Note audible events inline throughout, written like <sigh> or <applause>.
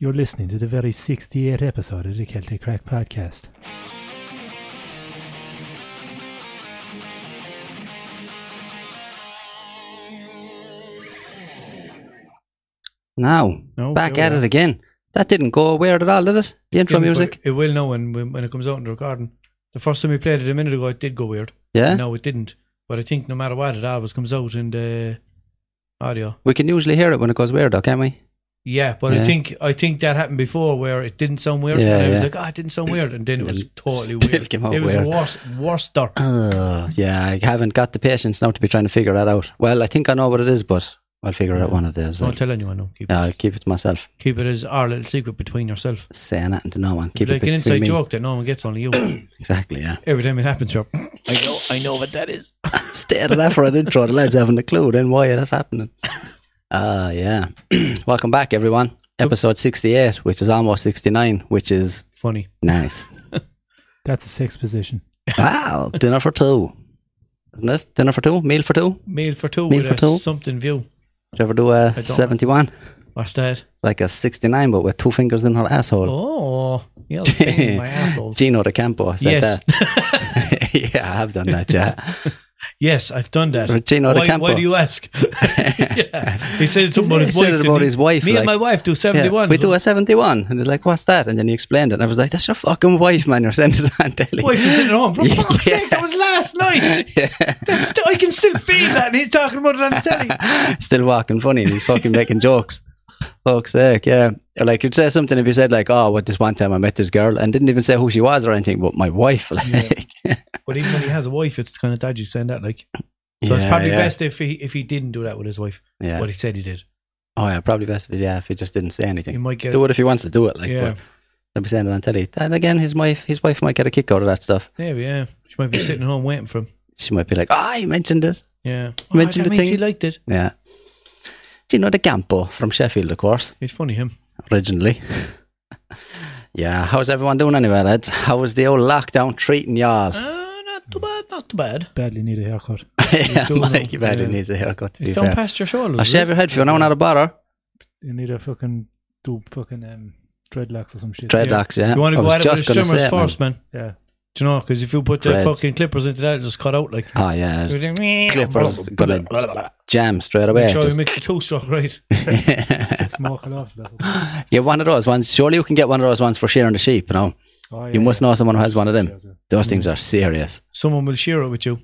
You're listening to the very 68th episode of the Celtic Crack Podcast. Now, No, back here at we it again. That didn't go weird at all, did it? The intro Didn't, but music? It will now when, when when it comes out in the recording. The first time we played it a minute ago, it did go weird. Yeah? No, it didn't. But I think no matter what, it always comes out in the audio. We can usually hear it when it goes weird, though, can't we? Yeah, but Yeah. I think I think that happened before where it didn't sound weird. Yeah, and I was yeah. like, oh, it didn't sound weird, and then it was totally <laughs> weird. came out it was weird. worse, worse. there. Uh, yeah, I haven't got the patience now to be trying to figure that out. Well, I think I know what it is, but I'll figure it out one of the. Don't I'll, tell anyone. No, keep, yeah, I'll keep it to myself. keep it as our little secret between yourself. Say nothing to no one. Keep like it an inside me. joke that no one gets, only you. <coughs> Exactly, yeah. Every time it happens, you're, I know, I know what that is. <laughs> Stay out of that for an intro. The lads haven't a clue then why that's happening. <laughs> Uh, yeah. <clears throat> Welcome back, everyone. Episode 68, which is almost 69, which is Funny. nice. <laughs> That's a sixth position. <laughs> wow, dinner for two. Isn't it? Dinner for two? Meal for two? Meal for two Meal with for a two? something view. Did you ever do a 71? What's that? Like a 69, but with two fingers in her asshole. Oh, yeah, it's pain in my assholes. Gino D'Acampo said yes, that. <laughs> yeah, I have done that, yeah. Yes, I've done that. Gino Why, why do you ask? yeah. <laughs> He said something about his said wife. about his wife, Me and my wife do Yeah, 71. we do a 71. And he's like, what's that? And then he explained it. And I was like, that's your fucking wife, man. <laughs> You're sending it on telly. wife is sitting at home. For <laughs> Yeah. fuck's sake, that was last night. yeah. St- I can still feel that, and he's talking about it on the telly. Still walking funny and he's fucking making jokes. Fuck's sake, yeah. Or like you'd say something if you said like, "Oh, what this one time I met this girl," and didn't even say who she was or anything, but my wife. Like, yeah, But even when he has a wife, it's kind of dodgy saying that. Like, so it's probably yeah. best if he if he didn't do that with his wife. Yeah. But he said he did. Oh yeah, probably best if he, yeah if he just didn't say anything. He might get. Do it if he wants to do it. Like, yeah, I'll be saying it on telly. And again, his wife, his wife might get a kick out of that stuff. maybe. Yeah, she might be sitting home waiting for him. She might be like, "Oh, he mentioned it." Yeah, oh, mentioned that the thing. He liked it. Yeah. Do you know the Campo from Sheffield, of course, He's funny. Him. originally? <laughs> yeah. How's everyone doing anyway, lads? How was the old lockdown treating y'all? Not too bad. Not too bad. Badly need a haircut. <laughs> yeah, do know, Mike, you badly yeah. needs a haircut, to be He's down fair. past your shoulders. I'll shave your head for you now, not a bother. You need a fucking do fucking um, dreadlocks or some shit. Dreadlocks, yeah. You want to go was at with just the going to strimmers say it, man. first, man. Yeah. Do you know? Because if you put the fucking clippers into that, it'll just cut out like. Oh, yeah. Clippers Clippers. gonna jam straight away. Make sure you just- mix the two stroke right. <laughs> Smoke it off. Yeah, one of those ones. Surely you can get one of those ones for shearing the sheep, you know. Oh, yeah, You must yeah. know someone who has one of them. Those things are serious. Someone will share it with you.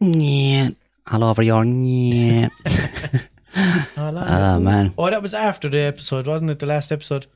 Yeah. All over your yeah. <laughs> Ah, man. Oh, that was after the episode, wasn't it? The last episode.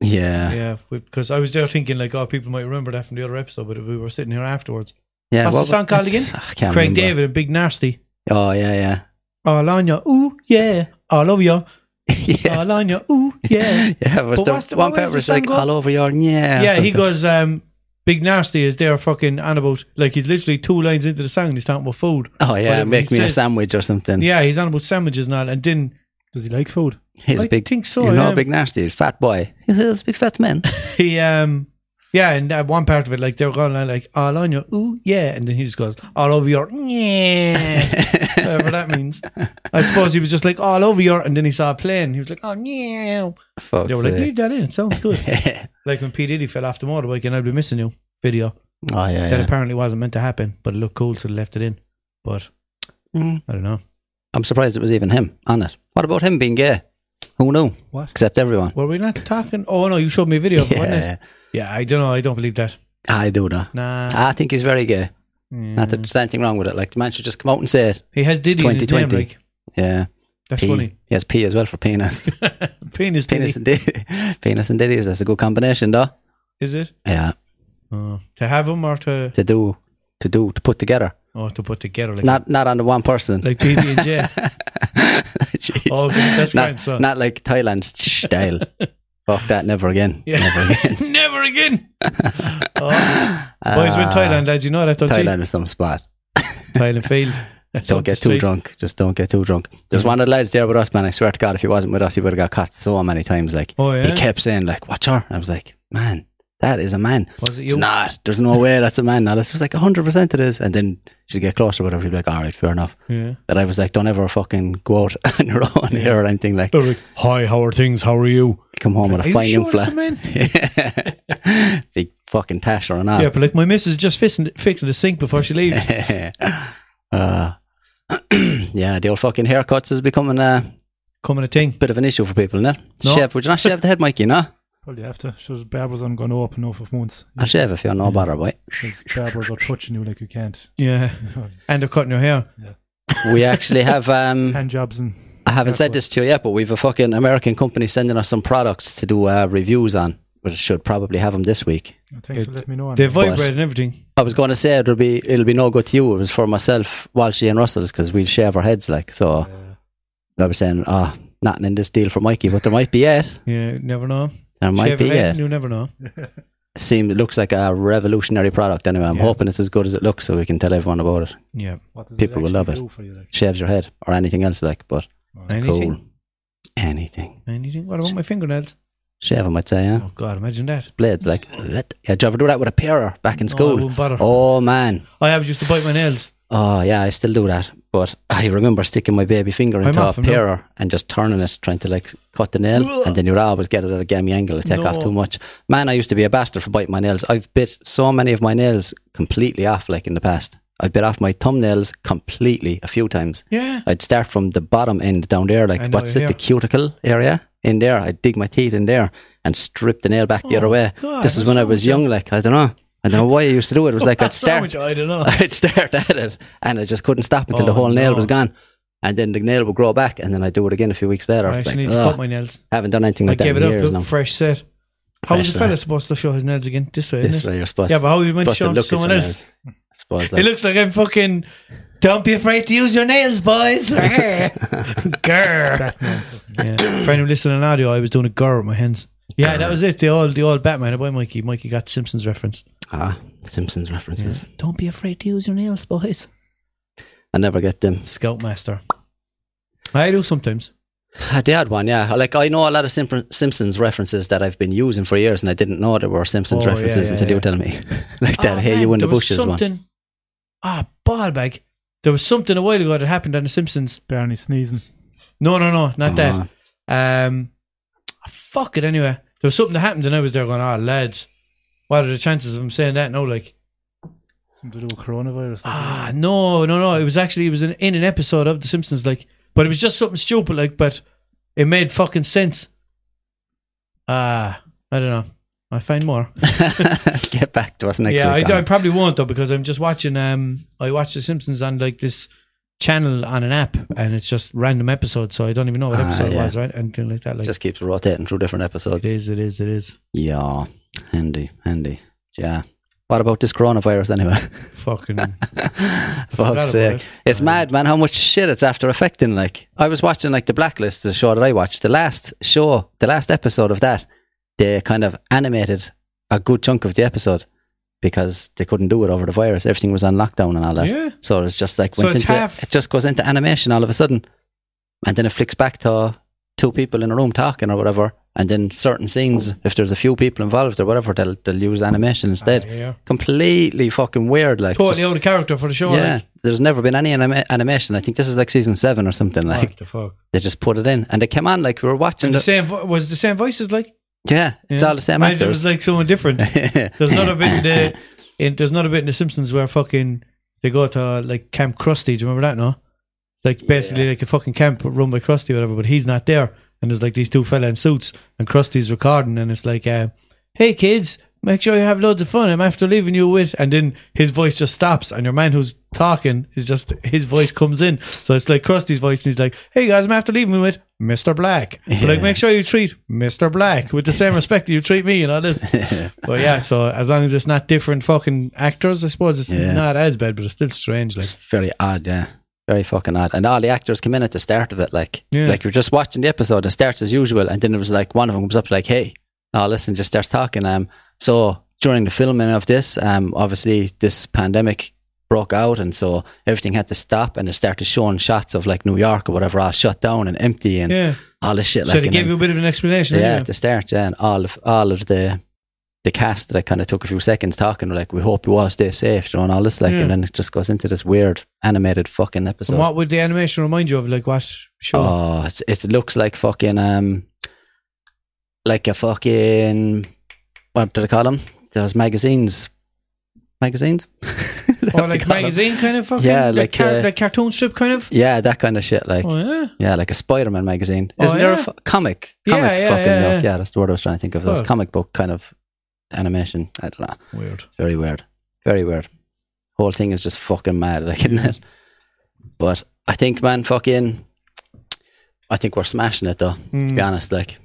Yeah. Yeah, because I was there thinking like, oh, people might remember that from the other episode, but we were sitting here afterwards. Yeah. What's what- the song called again? Craig remember. David and Big Nasty. Oh, yeah, yeah. All on ya, ooh yeah. All over ya, yeah. all on ooh yeah. <laughs> Yeah, was But the one was part it's like go? all over your yeah. yeah, he goes. um Big Nasty is there fucking on about like he's literally two lines into the song and he's talking about food. Oh yeah, make me a sandwich or something. Yeah, he's on about sandwiches and all, and then Does he like food? He's I a big think so, You know, yeah. big nasty, he's fat boy. He's a big fat man. <laughs> he um yeah, and that one part of it, like they're going like all on your ooh yeah, and then he just goes all over your yeah, <laughs> whatever that means. I suppose he was just like all over your, and then he saw a plane. He was like oh yeah. Fuck's They were like leave that in. It sounds good. oh <laughs> like when P Diddy fell off the motorbike and I'd be missing you video Oh yeah, that yeah. apparently wasn't meant to happen, but it looked cool, so they left it in. But Mm. I don't know. I'm surprised it was even him on it. What about him being gay? Who knew? What? Except everyone. Were we not talking? Oh no, you showed me a video, of wasn't it? Yeah, Yeah, I don't know. I don't believe that. I do that. Nah, I think he's very gay. Mm. Not that there's anything wrong with it. Like the man should just come out and say it. he has Diddy in his name. 2020. Like Yeah. that's P. funny. He has P as well for penis. <laughs> Penis, penis and Diddy. penis and <laughs> Diddy. That's a good combination, though. Is it? Yeah. Oh. To have them or to To do, to do, to put together. oh to put together like Not, not on the one person. like PB and J. <laughs> Oh, that's not, great. So not like Thailand style. Fuck that, never again. Yeah. Never again. <laughs> never again. oh. Boys went Thailand, lads. You know that, don't Uh, Thailand is some spot. Thailand failed. That's <laughs> Don't get too street. drunk. Just don't get too drunk. There's one of the lads there with us, man. I swear to God, if he wasn't with us, he would have got caught so many times. Like Oh yeah. he kept saying, like, "Watch her." I was like, "Man, that is a man." Was it It's you? not. There's no way that's a man. Alice was like, hundred percent it is. And then she'd get closer with her. She'd be like, "All right, fair enough." Yeah. But I was like, "Don't ever fucking go out <laughs> on your own here or anything." Like, like, "Hi, how are things? How are you?" Come home with a you fine sure new it's a flat. man? <laughs> Big fucking tasher and all. Yeah, but like my missus is just fixing, fixing the sink before she leaves. <laughs> uh, <clears throat> yeah, the old fucking haircuts is becoming a Coming a thing. bit of an issue for people, isn't it? No. Shave, would you not shave the head, Mikey, no? Probably have to. So barbers aren't going to open up of months. I'll shave if you're no bother, boy. Because barbers are touching you like you can't. Yeah. You <laughs> know, And they're cutting your hair. Yeah. We actually have, um, hand jobs and I haven't said this to you yet, but we've a fucking American company sending us some products to do uh, reviews on. We should probably have them this week. thanks Yeah, for letting me know. They that. vibrate and everything. I was going to say it'll be it'll be no good to you. It was for myself, Walshy and Russell's because we shave our heads like. So Uh, I was saying, ah, nothing in this deal for Mikey, but there might be yet. Yeah, never know. There might Shave be your head, yet. You never know. It seems it looks like a revolutionary product anyway. I'm Yeah. hoping it's as good as it looks, so we can tell everyone about it. Yeah. what does People will love actually it. for you? Like? Shaves your head or anything else like, but Anything. cool. Anything. Anything? What about my fingernails? Shave them, I'd say, yeah. Oh God, imagine that. Blades like. Yeah, did you ever do that with a parer back in No, I school? wouldn't bother. Oh man. I always used to bite my nails. Oh yeah, I still do that. But I remember sticking my baby finger into a off, I'm parer and just turning it, trying to like cut the nail, and then you'd always get it at a gammy angle to take off No. too much. Man, I used to be a bastard for biting my nails. I've bit so many of my nails completely off, like in the past. I bit off my thumbnails completely a few times. Yeah. I'd start from the bottom end down there, like know what's it, the cuticle area in there. I'd dig my teeth in there and strip the nail back the Oh, other way. God, this is when I was young, like I don't know. I don't know why I used to do it. It was <laughs> like I'd What's wrong with start. I don't know. <laughs> I'd start at it, and I just couldn't stop until the Oh, whole nail no. was gone. And then the nail would grow back, and then I'd do it again a few weeks later. I actually like, need to cut my nails. I haven't done anything I like that gave in it up. years Look, now. fresh set. How was Fresh the fella supposed to show his nails again? This way, This isn't it? way you're supposed to. Yeah, but how are you meant to show him look to someone else? Nails. I suppose It looks like I'm fucking. Don't be afraid to use your nails, boys. <laughs> <laughs> Grr. Batman. fucking- Yeah. For anyone listening on audio, I was doing a grr with my hands. Yeah, that was it. The old, the old Batman. Boy, Mikey. Mikey got Simpsons reference. ah, Simpsons references. Don't be afraid to use your nails, boys. I never get them. Scoutmaster. I do sometimes. The odd one, yeah. Like I know a lot of Simp- Simpsons references that I've been using for years, and I didn't know there were Simpsons Oh, references yeah, until you were telling me, <laughs> like that. Oh, hey, man, you in the there was bushes one. Something, Ah, ball bag. There was something a while ago that happened on The Simpsons. Barney sneezing. No, no, no, not that. Uh-huh. Um, fuck it. Anyway, there was something that happened, and I was there going, "Ah, lads, what are the chances of him saying that?" No, like, Something to do with coronavirus. ah, no, no, no. It was actually it was in, in an episode of The Simpsons, like, but it was just something stupid, like, but it made fucking sense. Ah, I don't know. I find more. <laughs> Get back to us next time. yeah, week. I, I probably won't though because I'm just watching. Um, I watch The Simpsons on like this channel on an app, and it's just random episodes, so I don't even know what Ah, episode yeah. it was, right? Anything like that. Like, just keeps rotating through different episodes. it is, it is, it is. Yeah, handy, handy. Yeah. What about this coronavirus anyway? <laughs> Fucking. Fuck's sake. it. It's mad, man, how much shit it's after affecting. Like, I was watching, like, The Blacklist, the show that I watched. The last show, the last episode of that, they kind of animated a good chunk of the episode because they couldn't do it over the virus. Everything was on lockdown and all that. Yeah. So it's just like, So it's into, half- it just goes into animation all of a sudden. And then it flicks back to two people in a room talking or whatever. And then certain scenes, if there's a few people involved or whatever, they'll, they'll use animation instead. Ah, yeah. Completely fucking weird. Like, Totally just- out of character for the show. yeah, Like, there's never been any anima- animation. I think this is like season seven or something. Like what the fuck? they just put it in, and they came on like we were watching. And the The, same vo- was the same voices like. Yeah, it's Yeah. all the same Imagine It was like someone different. <laughs> There's not a bit in the. In, there's not a bit in the Simpsons where fucking they go to like Camp Krusty. Do you remember that? No, it's like basically like a fucking camp run by Krusty or whatever, but he's not there. And there's like these two fella in suits, and Krusty's recording, and it's like, uh, "Hey kids, make sure you have loads of fun. I'm after leaving you with." And then his voice just stops, and your man who's talking is just his voice comes in. So it's like Krusty's voice, and he's like, "Hey guys, I'm after leaving you with Mr. Black. But, like, make sure you treat Mr. Black with the same <laughs> respect that you treat me, and all this." <laughs> But yeah, so as long as it's not different fucking actors, I suppose it's Yeah. not as bad, but it's still strange. Like, it's very odd, yeah, very fucking odd. And all the actors come in at the start of it, like Yeah. like you're just watching the episode. It starts as usual, and then it was like one of them comes up like, "Hey, oh listen," just starts talking. Um, so during the filming of this, um, obviously this pandemic broke out, and so everything had to stop, and it started showing shots of like New York or whatever, all shut down and empty, and yeah. all this shit. So like, they gave then- you a bit of an explanation. yeah, at the start, yeah, and all of all of the the cast that I kind of took a few seconds talking, like, "We hope you all stay safe," you know, and all this, like, Yeah. and then it just goes into this weird animated fucking episode. And what would the animation remind you of? Like what show? Oh, it's, it looks like fucking um, like a fucking what did I call them? Those magazines, magazines. <laughs> That Or like magazine kind of fucking Yeah, like, like, car- uh, like cartoon strip kind of. Yeah, that kind of shit. Like Oh yeah. yeah, like a Spider-Man magazine. Oh, Isn't there a yeah? fu- comic? Comic yeah, fucking yeah, yeah. yeah. That's the word I was trying to think of. Those Fuck. comic book kind of animation. I don't know. Weird. Very weird. Very weird. Whole thing is just fucking mad, <laughs> like isn't it? But I think, man, fucking, I think we're smashing it though. To Mm. be honest, like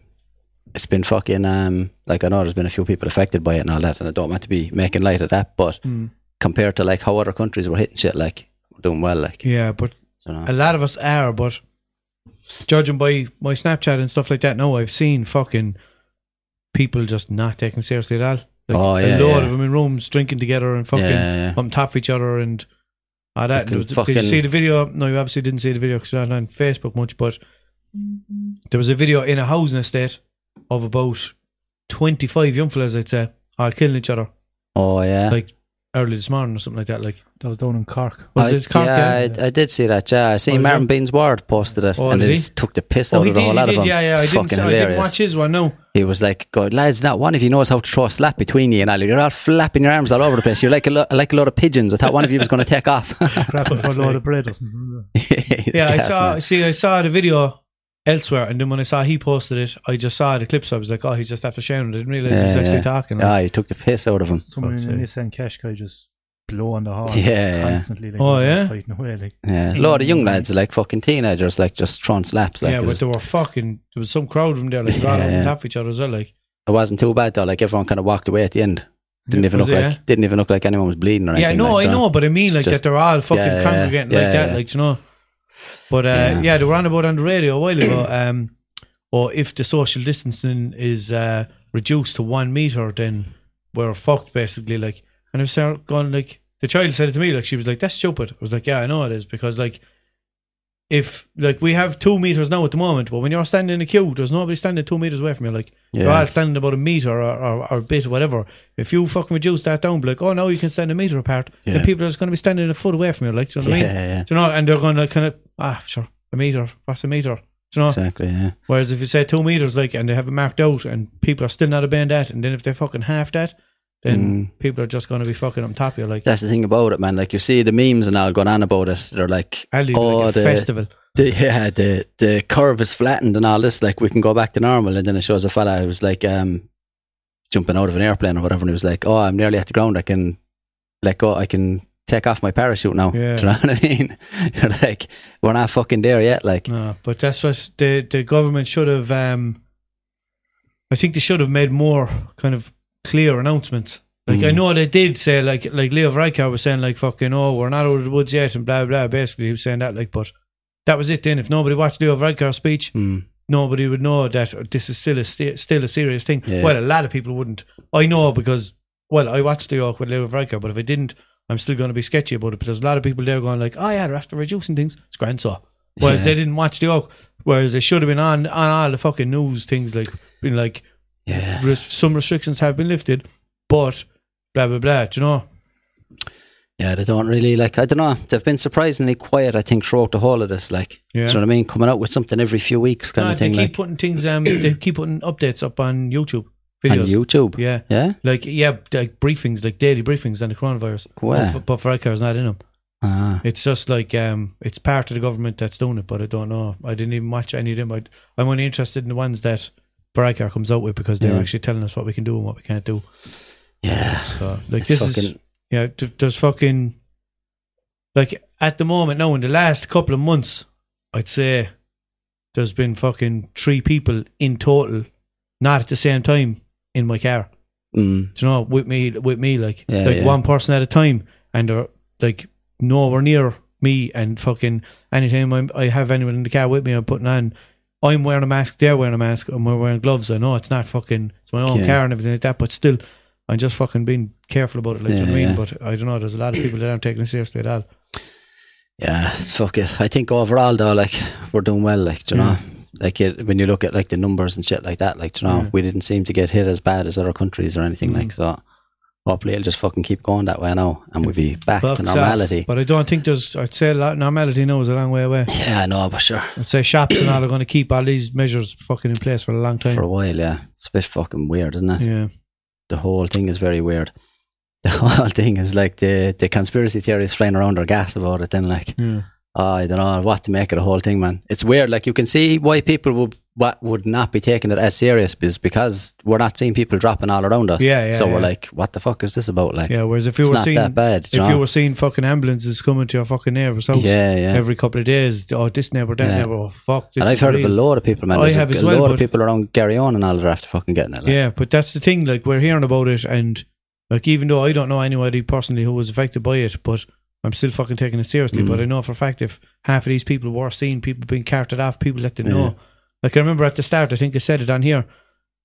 it's been fucking, um, like I know there's been a few people affected by it and all that, and I don't want to be making light of that, but Mm. compared to like how other countries were hitting shit, like we're doing well, like Yeah, but you know. a lot of us are. But judging by my Snapchat and stuff like that, no, I've seen fucking people just not taking seriously at all. Like, Oh, a yeah, load yeah. of them in rooms drinking together and fucking yeah, yeah. on top of each other and all that. Fucking- There was- did you see the video? No, you obviously didn't see the video because you're not on Facebook much, but there was a video in a housing estate of about 25 young fellas, I'd say, all killing each other Oh yeah. like early this morning or something like that. Like, That was down in Cork. was I, it Cork? yeah, I, I did see that. Yeah, I seen Oh, Martin? Beans Ward posted it, Oh, and did he he? just took the piss Oh, out of the whole lot of them. yeah, yeah. I didn't, fucking I didn't watch his one, no. He was like, "God, lads, not one of you knows how to throw a slap between you and all. You're all flapping your arms all over the place. You're like a lo- like a load of pigeons. I thought one of you was going to take off." <laughs> Grabbing for a load of bread or something. <laughs> Yeah, I saw. man. See, I saw the video elsewhere, and then when I saw he posted it, I just saw the clips. I was like, oh, he's just after shouting. I didn't realize he was actually yeah. talking. Ah, he took the piss out of him. Someone in Fuck's a Nissan Qashqai just blowing the horn Yeah, yeah. constantly. Like, Oh, yeah? fighting away. Like, Yeah, a lot of young lads, like fucking teenagers, like just throwing slaps. Like yeah, but was, there were fucking. There was some crowd of them there, like they're all Yeah, on top of each other as well. Like, it wasn't too bad though. Like everyone kind of walked away at the end. Didn't even Was look it, like yeah? didn't even look like anyone was bleeding or anything. yeah, anything. no, like, I you know, but I mean, like Just- that they're all fucking Yeah, yeah, congregating like yeah, that, yeah. like you know. But uh, Yeah. yeah. they were on about on the radio a while ago. <clears throat> Um, or if the social distancing is uh, reduced to one meter, then we're fucked basically. Like, and I was going like the child said it to me, like she was like, "That's stupid." I was like, "Yeah, I know it is," because like if like we have two meters now at the moment, but when you're standing in a queue, there's nobody standing two meters away from you. Like you're all standing about a meter or, or, or a bit, or whatever. If you fucking reduce that down, be like, oh, now you can stand a meter apart, Yeah. then people are just going to be standing a foot away from you. Like, do you know what I mean? yeah, Do you know? And they're going to kind of ah, sure, a meter. What's a meter? Do you know? exactly. Yeah, Whereas if you say two meters, like, and they have it marked out, and people are still not obeying that, and then if they fucking half that, then Mm. people are just going to be fucking on top of you. Like, that's the thing about it, man. Like you see the memes and all going on about it. They're like, oh, like the, festival. the yeah, the the curve is flattened and all this. Like we can go back to normal, and then it shows a fella who was like, um, jumping out of an airplane or whatever, and he was like, oh, I'm nearly at the ground. I can let go. I can take off my parachute now. <laughs> Yeah. Do you know what I mean? <laughs> You're like, we're not fucking there yet. Like, No, but that's what the the government should have. Um, I think they should have made more kind of clear announcements. Like I Mm. know they did say like like Leo Varadkar was saying like fucking oh we're not out of the woods yet and blah blah. Basically, he was saying that like, but that was it. Then if nobody watched Leo Varadkar's speech, mm, nobody would know that this is still a sti- still a serious thing. Yeah. Well, a lot of people wouldn't. I know because well, I watched the York with Leo Varadkar, but if I didn't, I'm still going to be sketchy about it because a lot of people there going like, oh yeah, they're after reducing things. It's grand so. Whereas Yeah. they didn't watch the Oak. Whereas they should have been on on all the fucking news things like been like yeah. some restrictions have been lifted, but blah blah blah. Do you know? Yeah, they don't really like. I don't know. They've been surprisingly quiet. I think throughout the whole of this. Like, Yeah. you know what I mean? Coming out with something every few weeks, kind No, of they thing. keep Like putting things. Um, they <clears throat> keep putting updates up on YouTube on videos. YouTube. Yeah, Yeah. like yeah, like briefings, like daily briefings on the coronavirus. Wow. But, but Varadkar's not in them. Ah, It's just like um, it's part of the government that's doing it, but I don't know. I didn't even watch any of them. I, I'm only interested in the ones that Varadkar comes out with because they're Yeah. actually telling us what we can do and what we can't do. yeah. So like It's this fucking. is yeah. th- There's fucking like at the moment now in the last couple of months, I'd say there's been fucking three people in total, not at the same time in my car. mm, Do you know, with me, with me, like Yeah, like yeah. one person at a time, and they're like nowhere near me. And fucking anytime I'm, I have anyone in the car with me, I'm putting on. I'm wearing a mask. They're wearing a mask. and we're wearing gloves. I know it's not fucking. It's my own Yeah. car and everything like that. But still, I'm just fucking being careful about it. Like, do you know what I Yeah, mean? But I don't know. There's a lot of people that aren't taking it seriously at all. yeah, fuck it. I think overall though, like we're doing well. Like, do you know, like it, when you look at like the numbers and shit like that, like do you know, we didn't seem to get hit as bad as other countries or anything. Mm. Like, so hopefully it'll just fucking keep going that way now, and we'll be back Bucks to off. normality. But I don't think there's. I'd say a lot, normality now is a long way away. Yeah, I know, but sure. I'd say shops and all are going to keep all these measures fucking in place for a long time. For a while, yeah. It's a bit fucking weird, isn't it? yeah, The whole thing is very weird. <laughs> The whole thing is like the, the conspiracy theories flying around our gas about it. Then, like, yeah, I don't know what to make of the whole thing, man. It's weird. Like, you can see why people would what would not be taking it as serious is because we're not seeing people dropping all around us. Yeah, yeah, So we're like, what the fuck is this about? Like, yeah. Whereas if you it's were not seeing, that bad. if you you were seeing fucking ambulances coming to your fucking neighbour's house yeah, yeah. every couple of days, oh this neighbour, that Yeah. neighbour, oh fuck. This and I've heard real. of a lot of people, man. I There's have a, as well, load but- of people around Garryowen and all that are after fucking getting it. Like. Yeah, but that's the thing. Like we're hearing about it, and like even though I don't know anybody personally who was affected by it, but I'm still fucking taking it seriously. Mm. But I know for a fact if half of these people were seen, people being carted off, people that they Yeah. know. Like I remember at the start, I think I said it on here.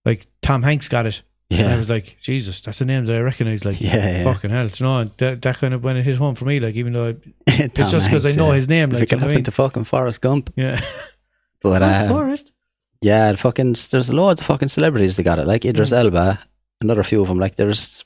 Like Tom Hanks got it, and I was like, Jesus, that's a name that I recognise. Like, Yeah, yeah. fucking hell, you know that that kind of when it hit home for me. Like even though I, <laughs> it's just because I know yeah. his name. If Like, it can do you know what I happen mean? to fucking Forrest Gump. yeah, <laughs> But uh, Forrest. yeah, the fucking there's loads of fucking celebrities that got it. Like Idris Mm. Elba, another few of them. Like there's,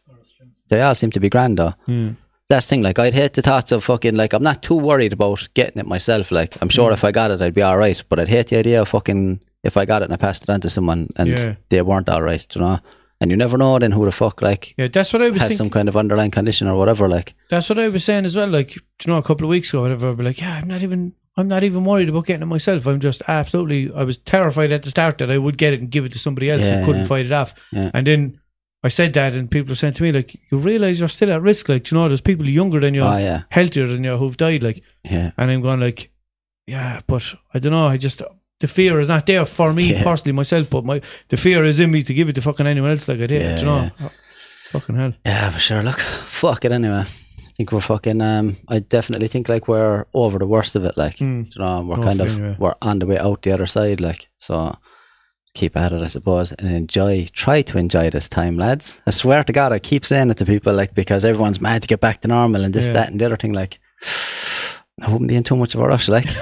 they all seem to be grand though. Yeah. That's the thing. Like I'd hate the thoughts of fucking like I'm not too worried about getting it myself. Like I'm sure Mm. if I got it, I'd be all right. But I'd hate the idea of fucking if I got it and I passed it on to someone and Yeah. they weren't all right. You know, and you never know then who the fuck like Yeah, that's what I was has thinking. some kind of underlying condition or whatever. Like That's what I was saying as well. Like, you know, a couple of weeks ago, whatever, I'd be like, yeah, I'm not even, I'm not even worried about getting it myself. I'm just absolutely, I was terrified at the start that I would get it and give it to somebody else Yeah, and couldn't yeah. fight it off. And then I said that, and people are saying to me, like, you realize you're still at risk. Like, you know, there's people younger than you, oh yeah, healthier than you, who've died. Like, yeah, and I'm going like, yeah, but I don't know. I just the fear is not there for me <laughs> Yeah. personally myself, but my the fear is in me to give it to fucking anyone else. Like I did, Yeah, you know. Oh, fucking hell. yeah. For sure. Look, <laughs> fuck it anyway. I think we're fucking. Um, I definitely think like we're over the worst of it. Like Hmm. you know, we're kind of anyway. we're on the way out the other side. Like so, keep at it, I suppose, and enjoy. Try to enjoy this time, lads. I swear to God, I keep saying it to people, like because everyone's mad to get back to normal and this, Yeah. that, and the other thing. Like, I wouldn't be in too much of a rush, like. <laughs>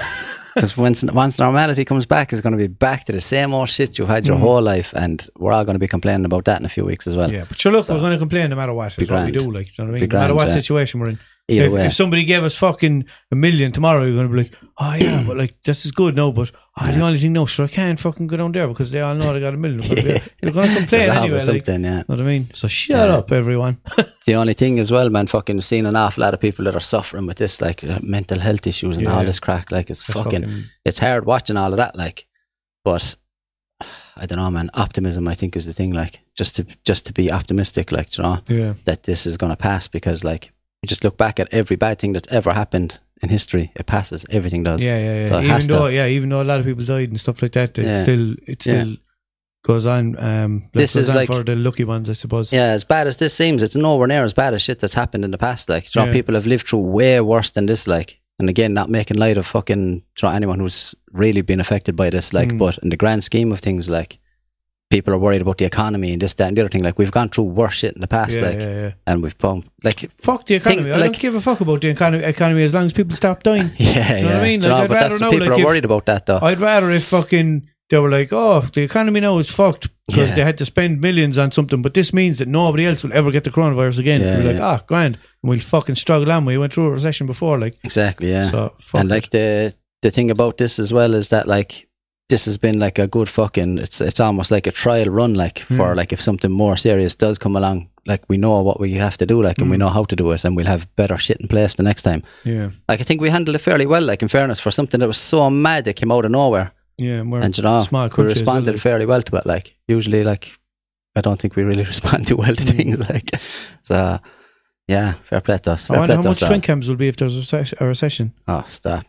Because once once normality comes back, it's going to be back to the same old shit you've had your Mhm. whole life, and we're all going to be complaining about that in a few weeks as well. Yeah, but sure, look, So- we're going to complain no matter what. Be what we do, like, you know what I mean? no matter what yeah. situation we're in. Either if, way, if somebody gave us fucking a million tomorrow, you're going to be like, oh yeah, <clears throat> but like this is good, no, but oh, the only thing, no, sure, I can't fucking go down there because they all know they got a million. <laughs> You're going to complain There's anyway, like, you something, yeah. know what I mean? So shut Yeah. up, everyone. <laughs> The only thing as well, man, fucking seeing an awful lot of people that are suffering with this, like uh, mental health issues and Yeah. all this crack. Like it's That's fucking, it's hard watching all of that. Like, but I don't know, man. Optimism, I think, is the thing. Like, just to just to be optimistic, like, you know, yeah, that this is going to pass because, like, you just look back at every bad thing that's ever happened in history. It passes. Everything does. yeah, yeah, yeah. So even has to- though, yeah, even though a lot of people died and stuff like that, it Yeah. still, it Yeah. still goes on. Um, This is like- for the lucky ones, I suppose. Yeah, as bad as this seems, it's nowhere near as bad as shit that's happened in the past. Like, you know, Yeah. people have lived through way worse than this. Like, and again, not making light of fucking you know, anyone who's really been affected by this. Like, Mm. but in the grand scheme of things, like, people are worried about the economy and this, that, and the other thing. Like, we've gone through worse shit in the past. yeah, like, yeah, yeah. and we've pumped. Like, Fuck the economy. Think, I like- don't give a fuck about the economy, economy as long as people stop dying. <laughs> yeah, you know yeah. what I mean? You Like, know, I'd rather know, people like, are if- worried about. That though. I'd rather if fucking they were like, oh, the economy now is fucked because Yeah. they had to spend millions on something, but this means that nobody else will ever get the coronavirus again. Yeah, We're like, ah, grand. And we'll fucking struggle on. We went through a recession before, like, exactly. Yeah. so and it. like the the thing about this as well is that like this has been like a good fucking it's it's almost like a trial run like for Mm. like if something more serious does come along like we know what we have to do like and we Mm. know how to do it and we'll have better shit in place the next time yeah, like I think we handled it fairly well like in fairness for something that was so mad that came out of nowhere yeah. And and you know small we country as well, responded fairly well to it like usually like I don't think we really <laughs> respond too well to Mm. things like so yeah fair play to us I fair wonder play how to much us twin cams will be if there's a recession. oh stop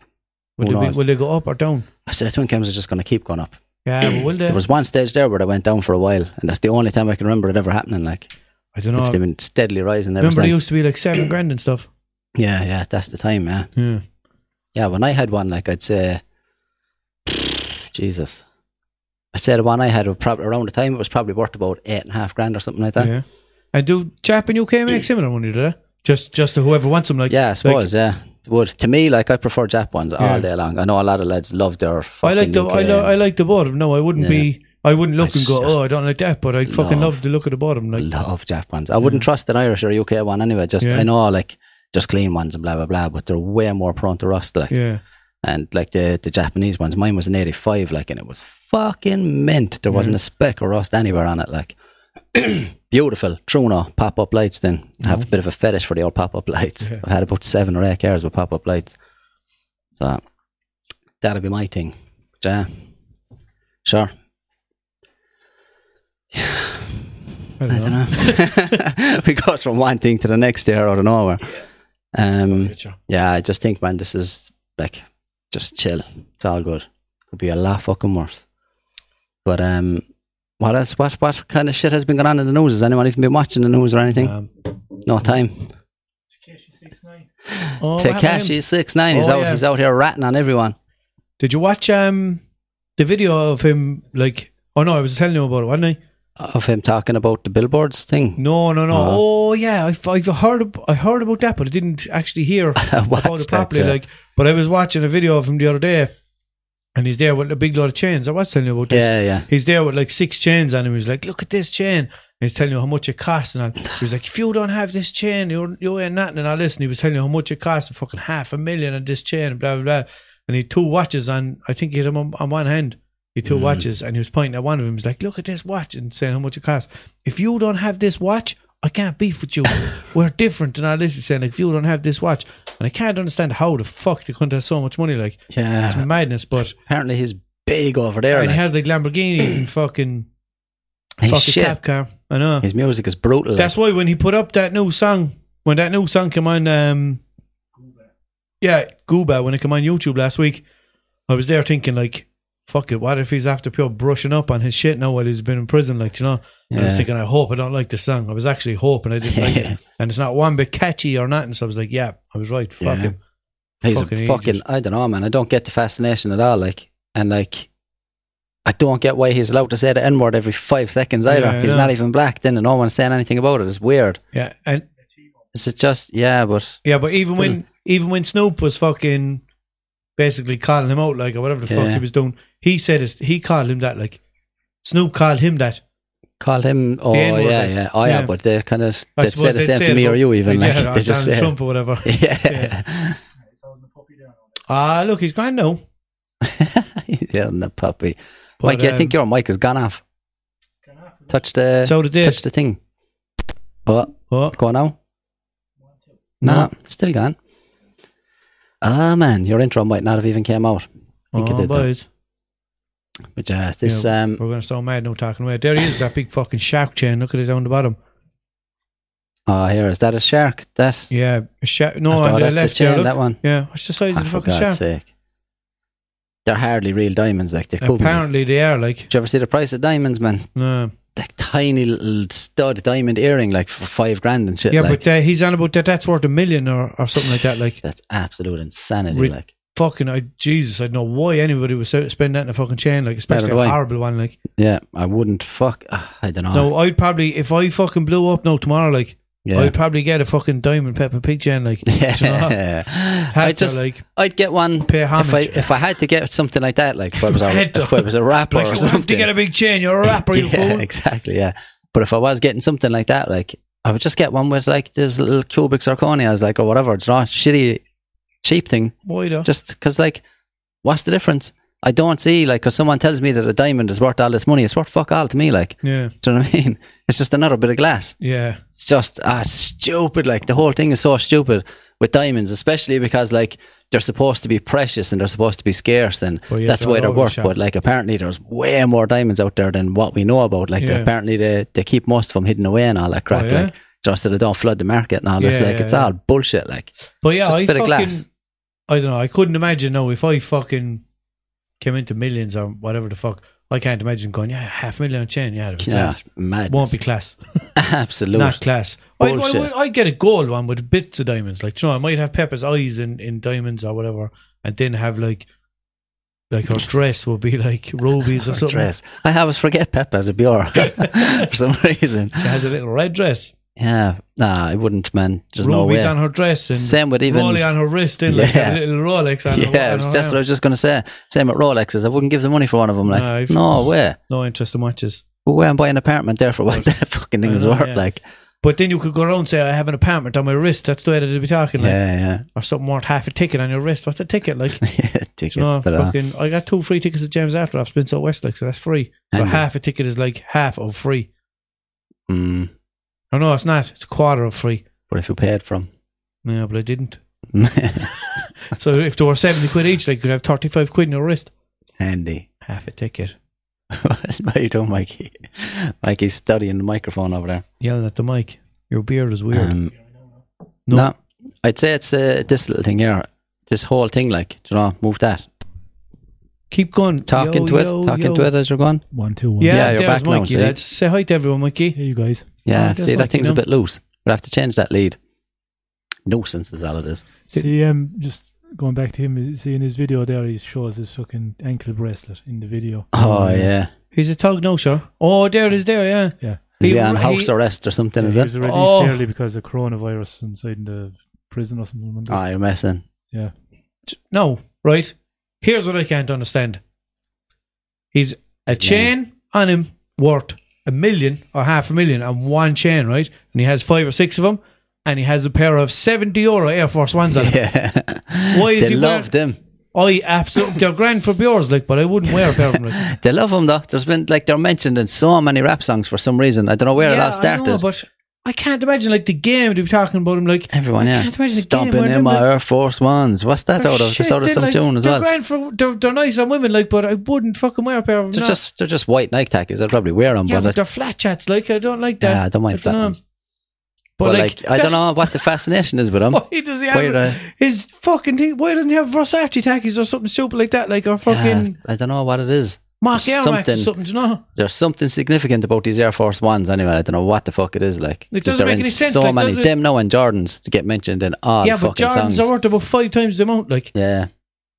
Will they, be, will they go up or down? I said twin cams are just going to keep going up Yeah, but will they? There was one stage there where they went down for a while, and that's the only time I can remember it ever happening. Like, I don't know. if they've been steadily rising ever Remember, they since. used to be like seven grand and stuff. yeah, yeah, that's the time, yeah. Yeah, Yeah, when I had one, like, I'd say, <sighs> Jesus. I said say the one I had was probably around the time it was probably worth about eight and a half grand or something like that. Yeah. And do Jap and UK make similar money, do they? Just, just to whoever wants them, like. Yeah, I suppose, yeah. Would. To me, like, I prefer Jap ones Yeah. all day long. I know a lot of lads love their I like the UK I, lo- I like the both. No, I wouldn't Yeah. be I wouldn't look It's and go, oh, I don't like that, but I'd fucking love- the look of the bottom. Like, love Jap ones. I wouldn't trust an Irish or UK one anyway. Just. I know like just clean ones and blah blah blah, but they're way more prone to rust. Like yeah, and like the the Japanese ones, mine was an eighty five, like, and it was fucking mint. There wasn't a speck of rust anywhere on it. Like <clears throat> beautiful, true no pop up lights. Then I have a bit of a fetish for the old pop up lights. Yeah. I've had about seven or eight cars with pop up lights, so that'll be my thing. But, yeah, sure. I don't I know. don't <laughs> know. we go from one thing to the next there out of nowhere. Um, Picture. yeah, I just think, man, this is like just chill. It's all good. Could be a lot fucking worse. But um, what else? What what kind of shit has been going on in the news? Has anyone even been watching the news or anything? Um, no time. oh, what happened to him? Tekashi six nine. He's Oh, out. yeah. He's out here ratting on everyone. Did you watch um the video of him? Like, oh no, I was telling you about it, wasn't I? Of him talking about the billboards thing. No, no, no. Uh-huh. Oh yeah, I've, I've heard I heard about that, but I didn't actually hear <laughs> about watched it that, properly. yeah. Like, but I was watching a video of him the other day, and he's there with a big load of chains. I was telling you about this. Yeah, yeah. He's there with like six chains on him. He's like, look at this chain. And he's telling you how much it costs. And all. he was like, if you don't have this chain, you're, you ain't nothing. And I listen, he was telling you how much it costs, a fucking half a million on this chain, and blah, blah, blah. And he had two watches on, I think he had them on, on one hand. He had two Mm. watches, and he was pointing at one of them. He's like, look at this watch, and saying how much it costs. If you don't have this watch, I can't beef with you. We're different. And all this is saying, like, if you don't have this watch, and I can't understand how the fuck they couldn't have so much money. Like, yeah. it's madness, but. Apparently he's big over there. And like. he has like Lamborghinis and fucking <clears throat> fucking shit. cab car. I know. His music is brutal. That's why when he put up that new song, when that new song came on, um, yeah, Gooba, when it came on YouTube last week, I was there thinking like, fuck it, what if he's after pure brushing up on his shit now while he's been in prison, like you know? And I was thinking, I hope I don't like the song. I was actually hoping I didn't like it, <laughs> and it's not one bit catchy or nothing. So I was like, yeah, I was right. Fuck Yeah. him. He's fucking a fucking. I don't know, man. I don't get the fascination at all. Like, and like, I don't get why he's allowed to say the N word every five seconds either. Yeah, he's not even black then, and no one's saying anything about it. It's weird. Yeah, and Is it just yeah? But Yeah, but even Still. when even when Snoop was fucking basically calling him out like or whatever the fuck Yeah. he was doing, he said it. He called him that like Snoop called him that. called him. Oh N-word, yeah, like, yeah. Oh yeah. yeah. But they kind of I they suppose say the they'd same to it me or about- you even. yeah, like or they just Donald say. Trump or whatever. <laughs> Yeah. Ah, look, he's grand now. <laughs> yeah, the puppy. But, Mikey, I um, think your mic has gone off. Gone off. Touch the So did touch the thing. Oh, Oh, go now. No. No, still gone. Ah man, your intro might not have even came out. I think it oh did. though. boys, But uh, this Yeah, um we're gonna so mad no talking away. There he is, that big fucking shark chain. Look at it down the bottom. oh here is that a shark? That Yeah, a shark. No, on the left the chain, there. That one. Yeah, what's the size Oh, of the for fucking God's shark? sake. They're hardly real diamonds like they could be. Apparently they are like. Did you ever see the price of diamonds, man? No. Like tiny little stud diamond earring like for five grand and shit. Yeah, like. but uh, he's on about that. That's worth a million or, or something like that. Like that's absolute insanity. Re- like fucking, I Jesus, I don't know why anybody would spend that in a fucking chain. Like especially a horrible one. Like yeah, I wouldn't fuck ah, I don't know. no, I'd probably if I fucking blew up now tomorrow, like yeah. I'd probably get a fucking diamond pepper pig chain. Like <laughs> do you know? yeah. I to, just like I'd get one pay if I if I had to get something like that, like if I was a <laughs> to. if I was a rapper like or something. have to get a big chain. You're a <laughs> rapper, you yeah, fool. exactly. Yeah, but if I was getting something like that, like I would just get one with like this little cubic zirconias, like or whatever. It's not shitty, cheap thing. Why though? Just because, like, what's the difference? I don't see like because someone tells me that a diamond is worth all this money. It's worth fuck all to me. Like, yeah, do you know what I mean? It's just another bit of glass. yeah, It's just ah stupid. Like the whole thing is so stupid with diamonds, especially because like they're supposed to be precious and they're supposed to be scarce, and Well, yeah, that's why they're worth. But like apparently there's way more diamonds out there than what we know about. Like Yeah. apparently they they keep most of them hidden away and all that crap. Oh, yeah? Like just so they don't flood the market and all this. Like it's all bullshit. Like but yeah, Just a I bit of glass. I don't know. I couldn't imagine though if I fucking came into millions or whatever the fuck. I can't imagine going. Yeah, half a million on chain. Yeah, be yeah, class. mad. Won't be class. <laughs> <laughs> Absolutely. Not class. I'd, I'd, I'd get a gold one with bits of diamonds. Like, you know, I might have Pepper's eyes in, in diamonds or whatever, and then have like, like her dress would be like <laughs> rubies or something. dress. I always forget Pep as a Bjork for some reason. She has a little red dress. Yeah, nah, I wouldn't, man. There's no way. on her dress and Same with even Rolly on her wrist and like Yeah. a little Rolex on her. <laughs> yeah, her that's arm. what I was just gonna say. Same with Rolexes. I wouldn't give the money for one of them. Like, No, if- no way. No interest in watches. We'll go and buy an apartment there for what that <laughs> fucking thing is worth. yeah. Like, But then you could go around and say, I have an apartment on my wrist. That's the way that they'd be talking. Like, yeah, yeah, Or something worth half a ticket on your wrist. What's a ticket? Like, <laughs> Ticket, no, but, uh, fucking, I got two free tickets at James Arthur off so Westlake, so that's free. So And- half a ticket is like half of free. mm, Oh, no, it's not. It's a quarter of free. what if you paid from? No, but I didn't. <laughs> So if there were 70 quid each, they could have 35 quid in your wrist. Handy. Half a ticket. what are you doing, Mikey? Mikey's studying the microphone over there. Yelling at the mic. Your beard is weird. Um, No. no. I'd say it's uh, this little thing here. This whole thing, like, do you know, move that. Keep going. Talking Yo, into it. Talking Talk yo. into it as you're going. One, two, one. Yeah, Yeah, you're there's back now, Mikey. see? lads. Say hi to everyone, Mikey. Hey, you guys. Yeah, Oh, see, that Mikey thing's a bit loose. We'll have to change that lead. Nuisance is all it is. See, um, just going back to him, see in his video there, he shows his fucking ankle bracelet in the video. Oh, yeah. He's a tug no sure. Oh, there it is there, yeah. Yeah. Is he, He- on he- house arrest or something, Yeah, is he it? was released Oh. early because of coronavirus inside the prison or something. remember? Oh, you're messing. yeah. No, right? Here's what I can't understand. He's a chain on him worth a million or half a million on one chain, right? And he has five or six of them, and he has a pair of 70 euro Air Force Ones on him. Why is they he love them. I absolutely, they're grand for yours, like, but I wouldn't wear a pair of them. Like. <laughs> They love them though. There's been like they're mentioned in so many rap songs for some reason. I don't know where it all started. Know, but I can't imagine, like, the game to be talking about him, like, Everyone, Yeah, I can't imagine the stomping where in my like- Air Force Ones. What's that they're out of? Just out of some like- tune as they're well. Grand for, they're, they're nice on women, like, but I wouldn't fucking wear a pair of them. They're no. just they're just white Nike tackies. I'd probably wear them, Yeah, but, but I- they're flat chats. Like I don't like that. yeah, I don't mind flat dunno. ones. But, But, like, like, I don't know what the fascination is with them. <laughs> Why does he have the- uh, his fucking thing? Why doesn't he have Versace tackies or something stupid like that? Like or fucking Yeah, I don't know what it is. Mark there's Air Max or something- you know? There's something significant about these Air Force Ones anyway. I don't know what the fuck it is like. It doesn't make any sense, So like, many them now and Jordans to get mentioned in all yeah, but Jordans songs. are worth about five times the amount. Like, yeah,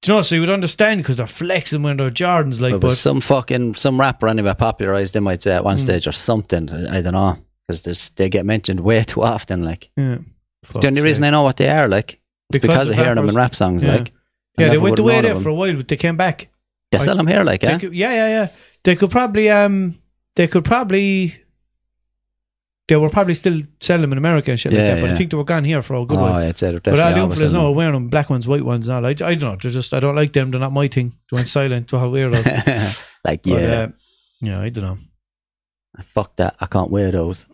do you know? So you would understand because they're flexing when they're Jordans. Like, but, but, some fucking some rapper anyway popularized them. I'd say at one Mm. stage or something. I, don't know because they get mentioned way too often. Like yeah. the only reason I know what they are like is Because because, of of hearing them in rap songs. Yeah. Like yeah, they went away there for a while, but they came back. They sell them here, like yeah. could, yeah, yeah, yeah. They could probably, um, they could probably, they were probably still selling them in America and shit like Yeah, that. But I think they were gone here for a good Oh, while. I'd say they're But all definitely the always influencers selling now are wearing them, black ones, white ones, and all. I, I don't know. They're just, I don't like them. They're not my thing. They went silent. They're all weirdos. them. like But, yeah, uh, yeah, I don't know. fuck that. I can't wear those.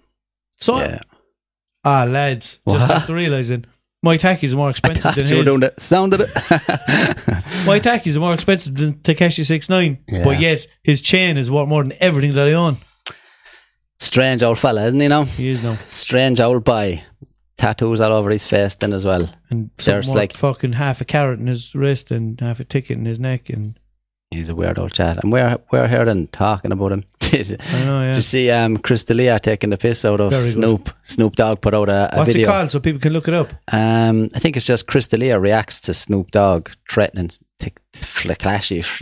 So, yeah, ah, lads, What? just after realizing my tackies are more <laughs> expensive thought than you his. doing the sound of it. <laughs> My tackies are more expensive than Tekashi Six Nine, Yeah. but yet his chain is worth more than everything that I own. Strange old fella, isn't he? Now, He is now, strange old boy. Tattoos all over his face, then as well. and There's like like- fucking half a carrot in his wrist and half a ticket in his neck, and He's a weird old chat, and we're we're hearing talking about him. Did know, yeah. you see um, Chris D'Elia taking the piss out of Very good. Snoop? Snoop Dogg put out a, a What's video. it called so people can look it up? Um, I think it's just Chris D'Elia reacts to Snoop Dogg threatening flashy <laughs>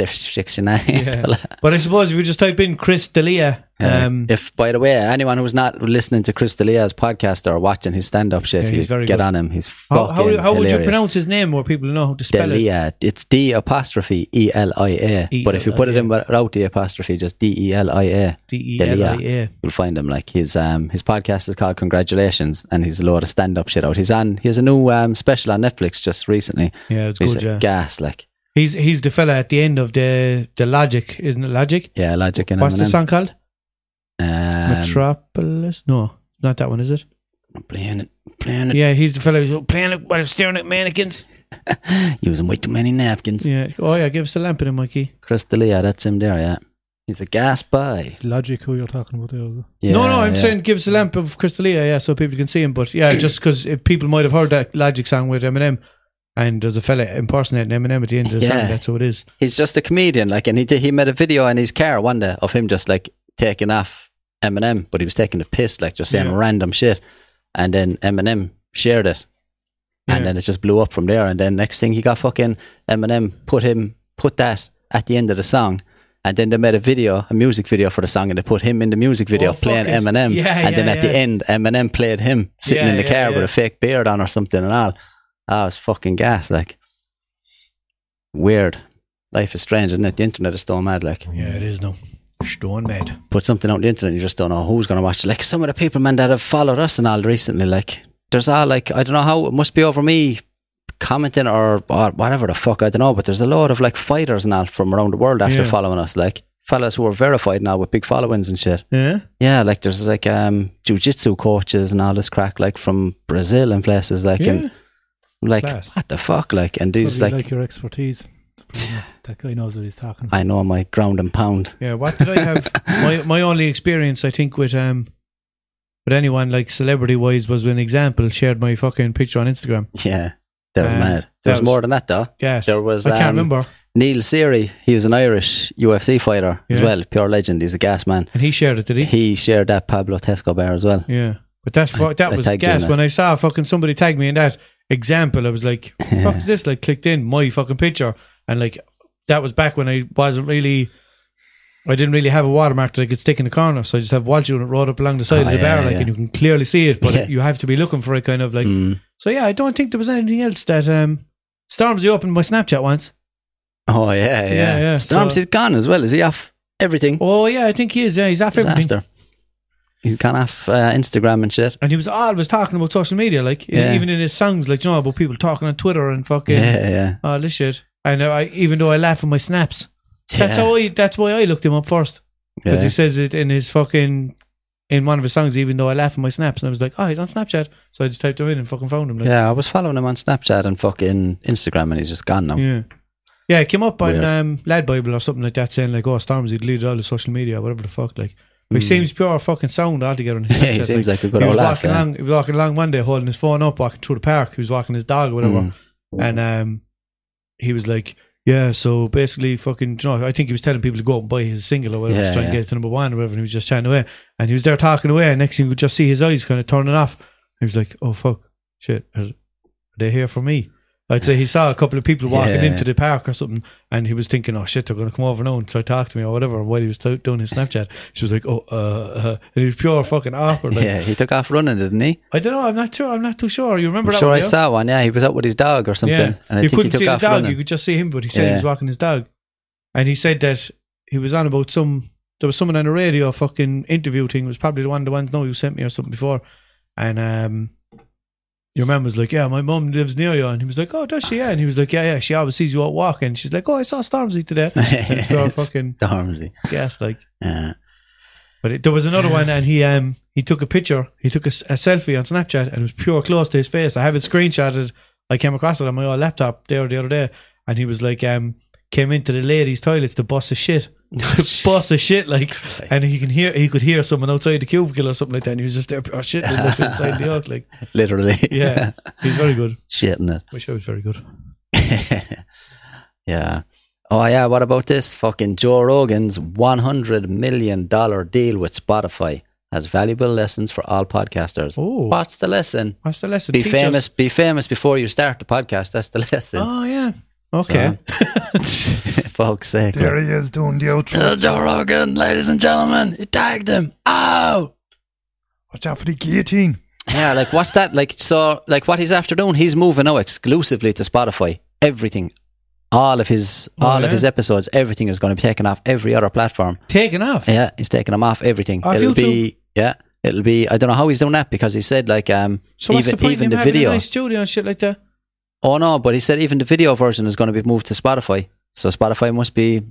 Yeah. <laughs> But I suppose if you just type in Chris D'Elia, um, if, by the way, anyone who's not listening to Chris D'Elia's podcast or watching his stand-up shit, Yeah, get good. on him. He's how, fucking how, how would you pronounce his name where people know how to spell it? Delia. It's D apostrophe E L I A. But if you put it in without the apostrophe, just D E L I A, D E L I A. you'll find him. Like his um his podcast is called Congratulations, and he's a load of stand up shit out. He's on. He has a new um special on Netflix just recently. Yeah, it's He's good. Yeah. gas like He's he's the fella at the end of the the Logic, isn't it? Logic. yeah, Logic and What's the song called? Um, Metropolis. No, not that one, is it? playing it, playing it, Yeah, he's the fella who's playing it while staring at mannequins. <laughs> using way too many napkins. Yeah. Oh yeah, give us a lamp in it, Mikey. Chris D'Elia, that's him there. Yeah, he's a gas boy. It's Logic who you're talking about there. is it? Yeah, no, no, I'm yeah. saying give us a lamp of Chris D'Elia, yeah, so people can see him. But yeah, just because people might have heard that Logic song with Eminem, and there's a fella impersonating Eminem at the end of the Yeah. song. That's who it is. he's just a comedian. Like, and he did, he made a video in his car one day of him just like taking off Eminem, but he was taking the piss, like just saying Yeah. random shit, and then Eminem shared it, and Yeah. then it just blew up from there. And then next thing he got fucking Eminem put him put that at the end of the song. And then they made a video, a music video for the song, and they put him in the music video Oh, playing. Eminem. Yeah, and then yeah, at the end, Eminem played him sitting Yeah, in the yeah, car with a fake beard on or something and all. Oh, it's fucking gas. Like, weird. Life is strange, isn't it? The internet is so mad. Like, Yeah, it is no. Stone mad. put something out on the internet, you just don't know who's going to watch it. Like, some of the people, man, that have followed us and all recently, like, there's all, like, I don't know how, it must be over me commenting or, or whatever the fuck, I don't know, but there's a lot of, like, fighters and all from around the world after Yeah. following us. Like, fellas who are verified now with big followings and shit. Yeah. Yeah, like, there's, like, um, jiu-jitsu coaches and all this crack, like, from Brazil and places, like, Yeah. and, like, Class. what the fuck, like, and these, like, like, your expertise. that guy knows what he's talking about. I know my ground and pound. Yeah, what did I have? <laughs> my my only experience, I think, with um, with anyone like celebrity wise was when example shared my fucking picture on Instagram. Yeah, that was Um, mad. There was was- more than that, though. Yes, There was, I can't um, remember, Neil Seery, he was an Irish UFC fighter as well, pure legend. He's a gas man. and he shared it, did he? He shared that Pablo Tesco bar as well. Yeah, but that's fu- I- that I was tagged you gas. When I saw fucking somebody tag me in that example, I was like, <laughs> "Fuck is this?" Like, clicked in my fucking picture, and like that was back when I wasn't really. I didn't really have a watermark that I could stick in the corner, so I just have Walsh it rolled up along the side Oh, of the yeah, bar, like, yeah. and you can clearly see it, but <laughs> Yeah. you have to be looking for it, kind of like. Mm. So yeah, I don't think there was anything else that um Stormzy opened my Snapchat once. Oh, yeah, yeah. Yeah, yeah. Stormzy's So- gone as well. Is he off everything? Oh yeah, I think he is. Yeah, he's off everything. He's gone off uh, Instagram and shit. And he was always talking about social media, like Yeah. even in his songs, like you know about people talking on Twitter and fucking Yeah, yeah. all this shit. And I, even though I laugh at my snaps, that's yeah. how I. That's why I looked him up first because yeah. he says it in his fucking in one of his songs. Even though I laugh at my snaps, and I was like, oh, he's on Snapchat, so I just typed him in and fucking found him. Like, Yeah, I was following him on Snapchat and fucking Instagram and he's just gone now. yeah, yeah. It came up on Weird. um, Lad Bible or something like that, saying like, oh, Stormzy deleted all the social media, whatever the fuck, like. He Mm. seems pure fucking sound altogether. On his <laughs> Yeah, he seems like a good he old was laugh. walking Yeah. along. He was walking along one day, holding his phone up, walking through the park. He was walking his dog or whatever, Mm. and um, he was like, "Yeah, so basically, fucking, you know, I think he was telling people to go out and buy his single or whatever, Yeah, trying yeah. to get to number one or whatever." And he was just chatting away, and he was there talking away, and next thing you could just see his eyes kind of turning off. He was like, "Oh fuck, shit, are they here for me?" I'd say he saw a couple of people walking Yeah. into the park or something, and he was thinking, "Oh shit, they're going to come over now and try to talk to me or whatever." While he was t- doing his Snapchat, she was like, "Oh," uh, uh, and he was pure fucking awkward. Like, Yeah, he took off running, didn't he? I don't know. I'm not sure. I'm not too sure. You remember I'm that sure one? I yeah? saw one. Yeah, he was out with his dog or something. Yeah. And I you think couldn't he took see the dog. running. You could just see him, but he said he was walking his dog, and he said that he was on about some. There was someone on the radio fucking interview thing. It was probably the one the ones no you sent me or something before, and um. Your mum was like, "Yeah, my mum lives near you," and he was like, "Oh, does she?" Yeah, and he was like, "Yeah, yeah." She always sees you out walking. She's like, "Oh, I saw Stormzy today." <laughs> And fucking Stormzy. gas like. Yeah. But it, there was another one, and he um he took a picture. He took a, a selfie on Snapchat, and it was pure close to his face. I have it screenshotted. I came across it on my old laptop there the other day, and he was like um came into the ladies' toilets to bust a shit, <laughs> bust a shit like, and he can hear he could hear someone outside the cubicle or something like that. And he was just there pure shit like, inside the out like <laughs> Literally. yeah, he's very good. <laughs> Shit Shitting it. Wish I was very good. yeah. Oh yeah, what about this? Fucking Joe Rogan's one hundred million dollar deal with Spotify has valuable lessons for all podcasters. Oh. What's the lesson? What's the lesson? Be Teach us. famous. Be famous before you start the podcast. That's the lesson. Oh yeah. Okay. <laughs> Fuck's sake. There he is doing the Uh, outro. Joe Rogan, ladies and gentlemen, he tagged him. Ow! Watch out for the guillotine. Yeah, like what's that? Like so, like what he's after doing? He's moving now exclusively to Spotify. Everything, all of his, Oh, all yeah? of his episodes, everything is going to be taken off every other platform. Taken off. Yeah, he's taking them off everything. Off it'll YouTube? be yeah, it'll be. I don't know how he's doing that because he said like um So even the even the video. a nice studio and shit like that? Oh no, but he said even the video version is going to be moved to Spotify. So Spotify must be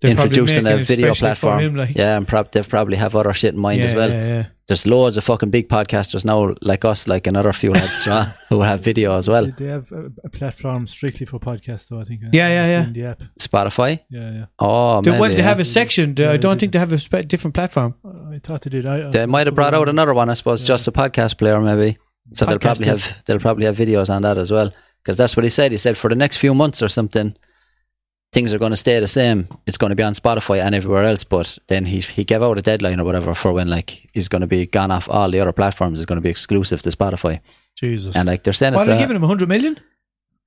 They're introducing a video platform. him, like. yeah, and prob- they've probably have other shit in mind yeah, as well. Yeah, yeah. There's loads of fucking big podcasters now, like us, like another few lads, you know, <laughs> who have video as well. They, they have a, a platform strictly for podcasts, though. I think. Yeah, yeah, yeah. The app. Spotify. Yeah, yeah. Oh They, man, well, they have a section. They- Yeah, I don't do. think they have a spe- different platform. Uh, I thought they did. I, They might have brought out another one, I suppose, just a podcast player, maybe. So they'll probably Podcasters. have they'll probably have videos on that as well, because that's what he said. He said for the next few months or something, things are going to stay the same. It's going to be on Spotify and everywhere else. But then he he gave out a deadline or whatever for when like he's going to be gone off all the other platforms. It's going to be exclusive to Spotify, Jesus. and like they're saying Why it's are a, giving him a hundred million?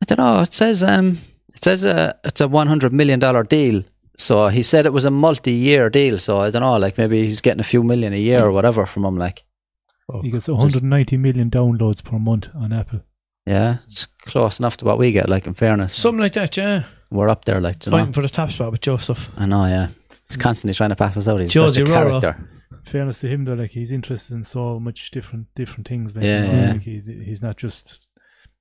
I don't know. It says um, it says uh, it's a one hundred million dollar deal. so he said it was a multi-year deal. So I don't know, like maybe he's getting a few million a year or whatever from him. Like, He gets 190 million downloads per month on Apple. Yeah, it's close enough to what we get. Like in fairness, Something like that, yeah. we're up there. Like, do you know? Fighting for the top spot with Joseph. I know, yeah. He's constantly trying to pass us out. He's Josie such a Roro. character. Fairness to him, though, like he's interested in so much different different things. Like, Yeah, you know, yeah. Like he, he's not just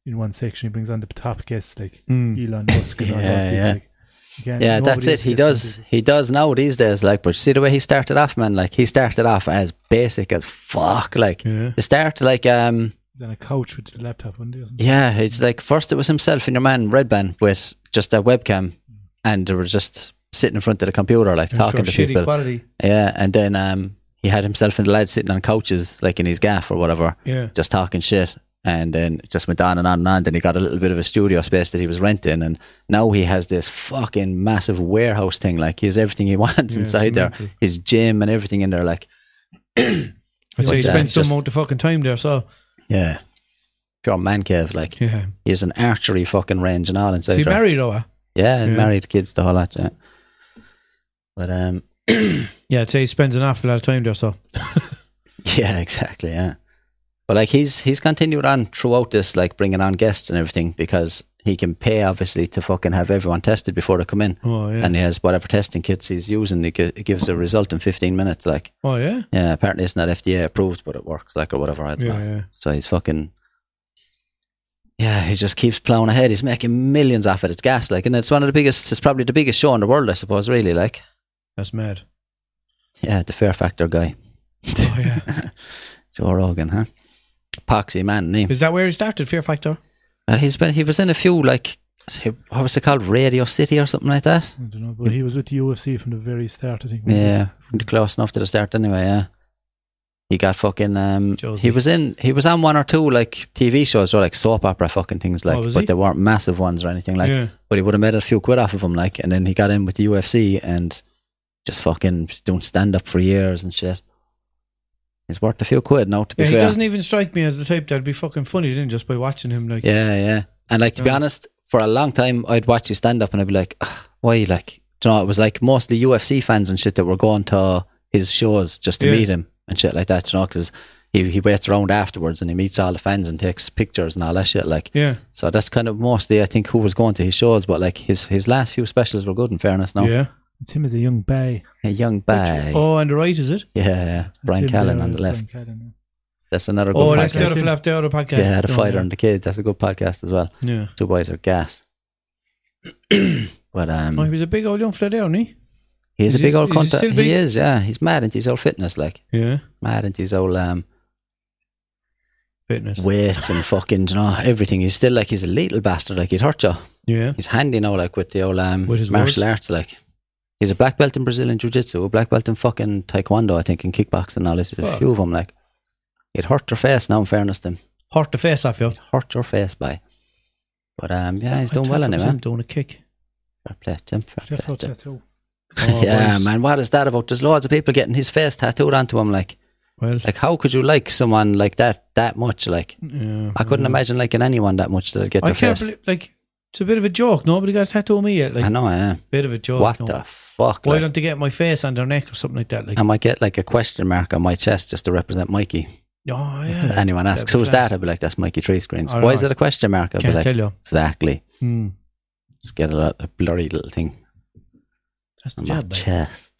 in one section. He brings on the top guests like Mm. Elon Musk and all Yeah, those people. yeah. Like, you can't- Yeah, nobody that's it. else He gets does. into- He does now these days. Like, but see the way he started off, man. Like, he started off as basic as fuck. Like, Yeah. the start, like, um, He's on a couch with the laptop one day. or something. yeah, it's like first it was himself and your man Redban with just a webcam, and they were just sitting in front of the computer, like talking to people. quality. Yeah, and then um, he had himself and the lads sitting on couches, like in his gaff or whatever, Yeah. just talking shit. And then it just went on and on and on. Then he got a little bit of a studio space that he was renting, and now he has this fucking massive warehouse thing. Like he has everything he <laughs> wants Yeah, inside there, mental. his gym and everything in there. Like, <clears throat> I'd say he spent some amount of fucking time there, so yeah, pure man cave. Like yeah. he has an archery fucking range and all inside. Is he married though? uh? Yeah, and Yeah. married, kids, the whole lot. Yeah, but um, <clears throat> Yeah, I'd say he spends an awful lot of time there, so <laughs> Yeah, exactly. Yeah, but like he's he's continued on throughout this, like bringing on guests and everything because he can pay obviously to fucking have everyone tested before they come in, Oh yeah. and he has whatever testing kits he's using. He gives a result in fifteen minutes. Like, oh yeah. yeah, apparently it's not FDA approved, but it works. Like or whatever. I Yeah, yeah. So he's fucking. Yeah, he just keeps plowing ahead. He's making millions off it. It's gas, like, and it's one of the biggest. It's probably the biggest show in the world, I suppose. Really, like, That's mad. yeah, the Fear Factor guy, Oh yeah. <laughs> Joe Rogan, huh? Poxy man, name. Is that where he started, Fear Factor? And he's been he was in a few like what was it called Radio City or something like that. I don't know, but he was with the UFC from the very start. I think. Yeah, close enough to the start anyway. Yeah, he got fucking. Um, Josie. he was in. He was on one or two like TV shows or like soap opera fucking things like, Oh, but he? they weren't massive ones or anything like. yeah. But he would have made a few quid off of them like, and then he got in with the UFC and just fucking doing stand up for years and shit. He's worth a few quid now. To be Yeah, he doesn't even strike me as the type that'd be fucking funny, didn't just by watching him like Yeah, yeah. And like to be Yeah. honest, for a long time I'd watch you stand up and I'd be like, "Ugh, why? Like, you know, it was like mostly UFC fans and shit that were going to his shows just to Yeah. meet him and shit like that. You know, because he he waits around afterwards and he meets all the fans and takes pictures and all that shit. Like, Yeah. so that's kind of mostly I think who was going to his shows. But like his his last few specials were good. In fairness, now Yeah. It's him as a young bay. a young guy. Oh, on the right, is it? Yeah, yeah. That's Brian him Callen on the uh, left. That's another good Oh, that's the podcast. other flap, the other podcast. Yeah, the Oh, fighter and the Kids. That's a good podcast as well. Yeah. Two boys are gas. <clears throat> but um, Oh, he was a big old young fella there, wasn't he? He's Is a he- big old he cunt. He, is, yeah. He's mad into his old fitness, like Yeah. mad into his old um, Fitness. weights and fucking, you know, everything. He's still like he's a little bastard. Like he'd hurt you. Yeah. He's handy now, like with the old um, With martial words? arts. Like he's a black belt in Brazilian jiu jitsu, a black belt in fucking taekwondo, I think, and kickboxing. and All this, a few of them. Like it hurt your face. Now, in fairness to him, Hurt the face off you. hurt your face by. But um, yeah, he's I doing well anyway. in it, him doing a kick. Fair play, Jim. Fair play, Jim. tattoo. Oh, <laughs> yeah, boys. man. What is that about? There's loads of people getting his face tattooed onto him. Like, Well, like how could you like someone like that that much? Like. yeah. I couldn't Mm. imagine liking anyone that much to get I can't face. believe, like, it's a bit of a joke. Nobody got a tattoo of me yet. Like, I know, yeah. bit of a joke. what no. the fuck? Why like? don't they get my face on their neck or something like that? Like, I might get like a question mark on my chest just to represent Mikey. oh yeah, Anyone asks, who's that? I'd be like, that's Mikey Tree Screens. Why know. is it a question mark? I'd be can't like, tell you. exactly. Hmm. Just get a, lot, a blurry little thing That's the on my job. like. chest.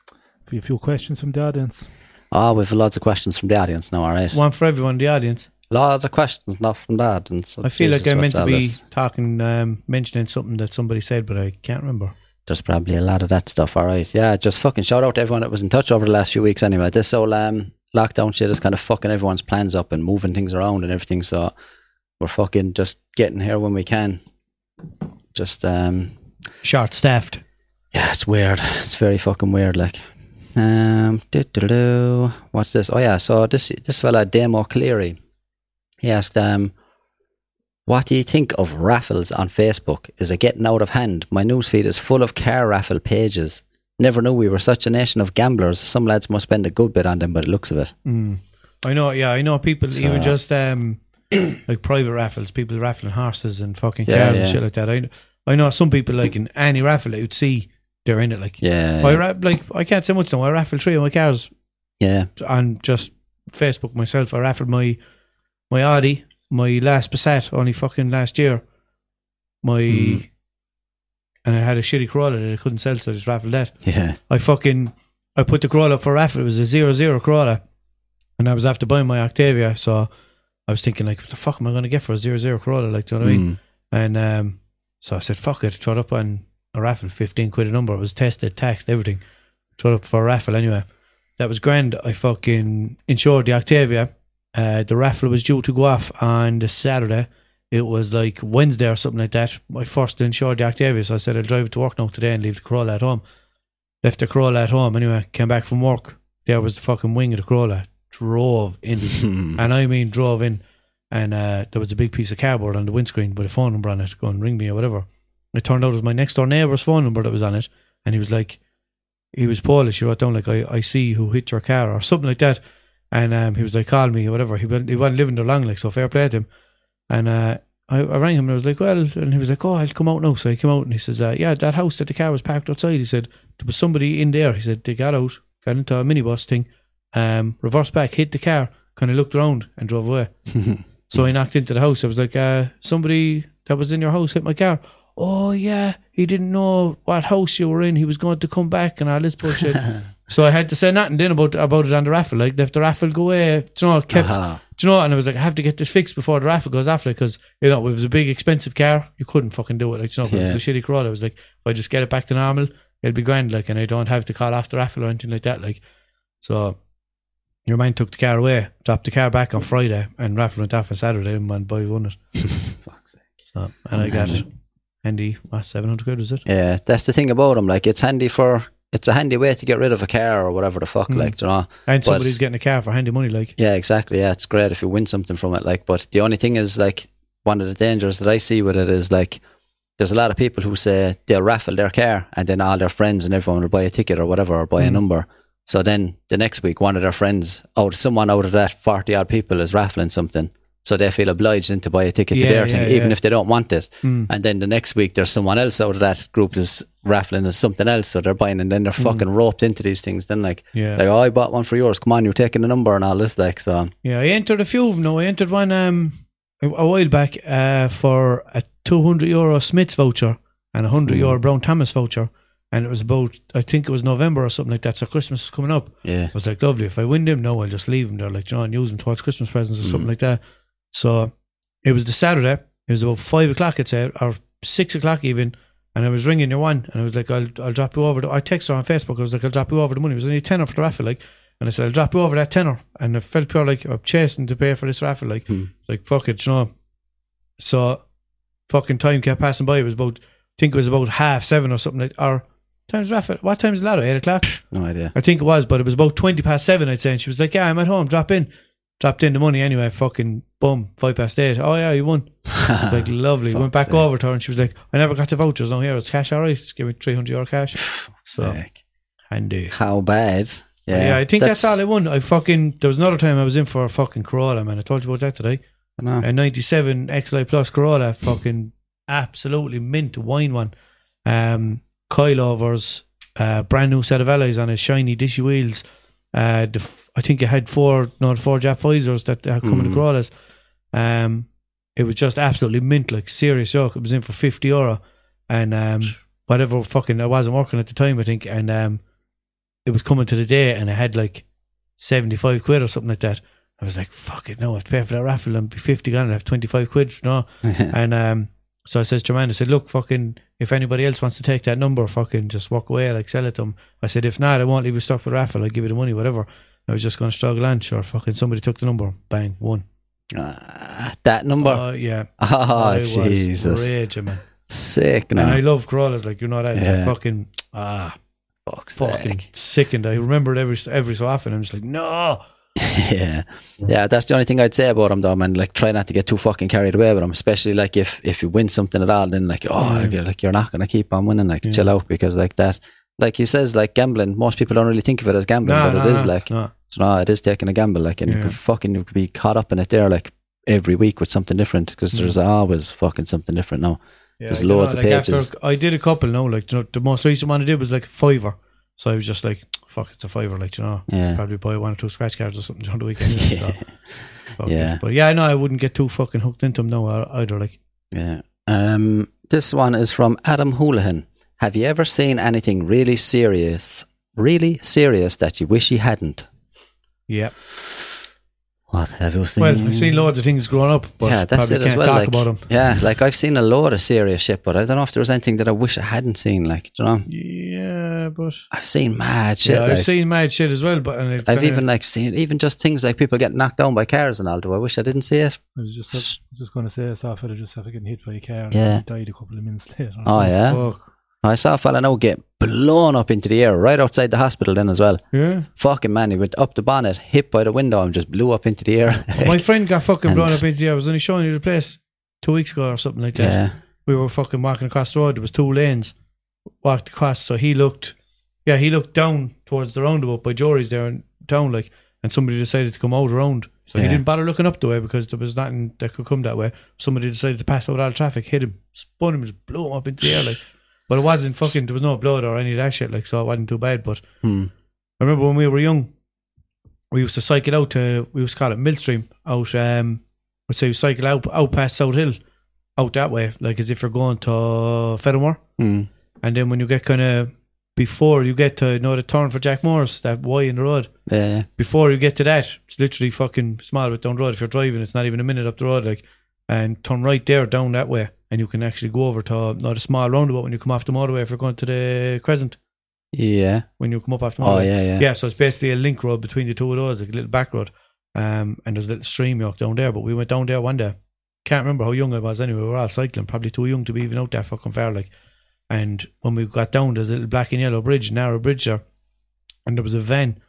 A few questions from the audience. Oh, we've lots of questions from the audience now, all right. One for everyone in the audience. Lots of questions, not from the audience. I feel Jesus, like I'm meant to be this? talking, um, mentioning something that somebody said, but I can't remember. There's probably a lot of that stuff, all right. Yeah, just fucking shout out to everyone that was in touch over the last few weeks anyway. This whole um, lockdown shit is kind of fucking everyone's plans up and moving things around and everything. So we're fucking just getting here when we can. Just, um, Short staffed. yeah, it's weird. It's very fucking weird. Like, um, what's this? Oh, yeah. So this, this fella, Demo Cleary, he asked, um, what do you think of raffles on Facebook? Is it getting out of hand? My newsfeed is full of car raffle pages. Never knew we were such a nation of gamblers. Some lads must spend a good bit on them by the looks of it. Mm. I know, yeah, I know people, So- even just um, <clears throat> like private raffles, people raffling horses and fucking Yeah, cars and shit like that. I, I know some people like in any raffle, I would see they're in it. Like Yeah. I ra- like I can't say much now. I raffled three of my cars yeah. and just Facebook myself. I raffled my my Audi, my last Passat only fucking last year. My Mm. and I had a shitty Corolla that I couldn't sell, so I just raffled that. Yeah. I fucking I put the Corolla up for raffle. It was a zero zero Corolla, and I was after buying my Octavia, so I was thinking like, what the fuck am I going to get for a zero zero Corolla? Like, do you know what I mean? Mm. And um, so I said, fuck it, throw it up on a raffle, 15 quid a number. It was tested, taxed, everything. Throw it up for a raffle anyway. That was grand. I fucking insured the Octavia. Uh, the raffle was due to go off on the Saturday. It was like Wednesday or something like that. I first insured the Octavia, I said I'll drive it to work now today and leave the Corolla at home. Left the Corolla at home anyway. Came back from work. There was the fucking wing of the Corolla. Drove Mm. <laughs> and I mean drove in, and uh, there was a big piece of cardboard on the windscreen with a phone number on it. Go and ring me or whatever. It turned out it was my next door neighbour's phone number that was on it, and he was like, he was Polish. He wrote down like, "I, I see who hit your car" or something like that, and um, he was like, "Call me" or whatever. He wasn't, he wasn't living there long, like so. Fair play to him. And uh, I, I rang him and I was like, "Well," and he was like, "Oh, I'll come out now." So he came out and he says, uh, "Yeah, that house that the car was parked outside." He said there was somebody in there. He said they got out, got into a minibus thing, um, reversed back, hit the car, kind of looked around and drove away. <laughs> So I knocked into the house. I was like, uh, somebody that was in your house hit my car. Oh yeah, he didn't know what house you were in. He was going to come back and all this bullshit. <laughs> so I had to say nothing then about about it on the raffle. Like if the raffle go away, do you know, kept. Aha. Do you know? And I was like, I have to get this fixed before the raffle goes off, because you know it was a big expensive car. You couldn't fucking do it, like you know. If it was a shitty Corolla. I was like, if I just get it back to normal, it'll be grand, like, and I don't have to call off the raffle or anything like that, like. So your man took the car away, dropped the car back on Friday, and raffle went off on Saturday, and man, boy won it. <laughs> Fuck's sake. So and I got handy, what seven hundred quid was it? Yeah, that's the thing about them. Like, it's handy for, it's a handy way to get rid of a car or whatever the fuck, Mm. like, you know? And But- somebody's getting a car for handy money, like. Yeah, exactly. Yeah, it's great if you win something from it. Like, but the only thing is, like, one of the dangers that I see with it is like, there's a lot of people who say they'll raffle their car, and then all their friends and everyone will buy a ticket or whatever or buy a Mm. number. So then the next week, one of their friends, out someone out of that forty odd people is raffling something. So they feel obliged then to buy a ticket Yeah, to their yeah, thing, even if they don't want it. Mm. And then the next week, there's someone else out of that group is raffling at something else, so they're buying, and then they're fucking roped into these things. Then like, Mm. Yeah. like, oh, I bought one for yours. Come on, you're taking a number and all this, like, so. Yeah, I entered a few of them. No, I entered one um a, while back uh for a two hundred euro Smyths voucher and a hundred Mm. euro Brown Thomas voucher, and it was about I think it was November or something like that. So Christmas is coming up. Yeah. I was like, lovely. If I win them, no, I'll just leave them there, like John, use them towards Christmas presents or something Mm. like that. So it was the Saturday. It was about five o'clock, I'd say, or six o'clock even. And I was ringing your one, and I was like, "I'll I'll drop you over." The, I texted her on Facebook. I was like, "I'll drop you over the money." It was only a tenner for the raffle, like. And I said, "I'll drop you over that tenner." And I felt pure like I'm chasing to pay for this raffle, like, Hmm. like fuck it, you know. So, fucking time kept passing by. It was about, I think it was about half seven or something like. Or time's raffle. What time's the ladder? Eight o'clock. No idea. I think it was, but it was about 20 past seven, I'd say. And she was like, Yeah, I'm at home, drop in. Dropped in the money anyway, fucking boom, five past eight. Oh, yeah, you won. <laughs> Like, lovely. Went back sake. over to her and she was like, I never got the vouchers. No, here, it's cash, all right. Just give me 300 euro cash. <sighs> So, Sick. handy. How bad? Yeah, yeah I think that's, all I won. I fucking, there was another time I was in for a fucking Corolla, man. I told you about that today. I know. A 97 XI Plus Corolla, fucking absolutely mint wine one. Um, coilovers, uh, brand new set of alloys on it, shiny dishy wheels. Uh, the f- I think it had four, no, four Jap visors that uh, come in the Mm. Corollas. Um, it was just absolutely mint, like serious joke. It was in for 50 euro. And um, whatever fucking, I wasn't working at the time, I think. And um, it was coming to the day and I had like 75 quid or something like that. I was like, fuck it, no, I have to pay for that raffle and be 50 gone and I have 25 quid, you know. <laughs> and um, so I says to Jermaine, I said, look, fucking, if anybody else wants to take that number, fucking just walk away, like sell it to them. I said, if not, I won't leave you stuck with raffle. I'll give you the money, whatever. I was just going to struggle on, sure. Fucking somebody took the number, bang, one. Ah, that number. Uh, yeah. oh, I was Jesus. raging, man. Sick And I love Corollas, like, you know that. Yeah. Fucking, ah, Fuck's fucking sake. sickened. I remember it every, every so often. I'm just like, no. <laughs> yeah. Yeah, that's the only thing I'd say about him though, man. Like try not to get too fucking carried away with him. Especially like if if you win something at all, then like, oh Yeah. you're like you're not gonna keep on winning, like Yeah. chill out because like that like he says, like gambling, most people don't really think of it as gambling, No, but no, it is no, like no. it is taking a gamble, like and you Yeah. could fucking you could be caught up in it there like every week with something different because Mm. there's always fucking something different now. Yeah, There's loads know, of like, pages. After, I did a couple now. Like you know, the most recent one I did was like fiver. So I was just like, "Fuck, it's a fiver." Like you know, Yeah. probably buy one or two scratch cards or something on the weekend. <laughs> so, Yeah. it. But yeah, I know I wouldn't get too fucking hooked into them now either. Like, Yeah. Um, this one is from Adam Houlihan. Have you ever seen anything really serious, really serious that you wish you hadn't? yeah. What have you seen? Well, I've seen loads of things growing up, but yeah, that's it as well. Like, about them. yeah, like I've seen a lot of serious shit, but I don't know if there was anything that I wish I hadn't seen. Like, you know, Yeah, but I've seen mad shit. yeah, I've like, seen mad shit as well. But I've kinda- even like seen even just things like people getting knocked down by cars and all. Do I wish I didn't see it? I was just, I was just going to say, I saw a fella just after getting hit by a car and Yeah. he died a couple of minutes <laughs> later. Oh, oh yeah, fuck. I saw a fella now get blown up into the air right outside the hospital then as well. yeah. Fucking man, he went up the bonnet, hit by the window, and just blew up into the air. <laughs> My friend got fucking blown up into the air. I was only showing you the place two weeks ago or something like that. yeah, we were fucking walking across the road. There was two lanes, walked across. So he looked, yeah, he looked down towards the roundabout by Jory's there in town, like, and somebody decided to come out around. So he didn't bother looking up the way because there was nothing that could come that way. Somebody decided to pass out all the traffic, hit him, spun him, just blew him up into the air, like. <sighs> But it wasn't fucking. There was no blood or any of that shit, like, so it wasn't too bad. But Hmm. I remember when we were young, we used to cycle out to we used to call it Millstream out. Um, we'd say we cycle out out past South Hill, out that way, like as if you're going to Fedamore. Hmm. And then when you get kind of before you get to you know the turn for Jack Morris, that Y in the road. yeah, Before you get to that, it's literally fucking small bit down the road. If you're driving, it's not even a minute up the road, like, and turn right there down that way, and you can actually go over to not a small roundabout when you come off the motorway. If you're going to the Crescent, yeah. when you come up off the Oh yeah, yeah. yeah, so it's basically a link road between the two of those, like a little back road. Um, and there's a little stream walk down there. But we went down there one day. Can't remember how young I was anyway. We were all cycling, probably too young to be even out that fucking far. Like, and when we got down, there's a little black and yellow bridge, narrow bridge there, and there was a van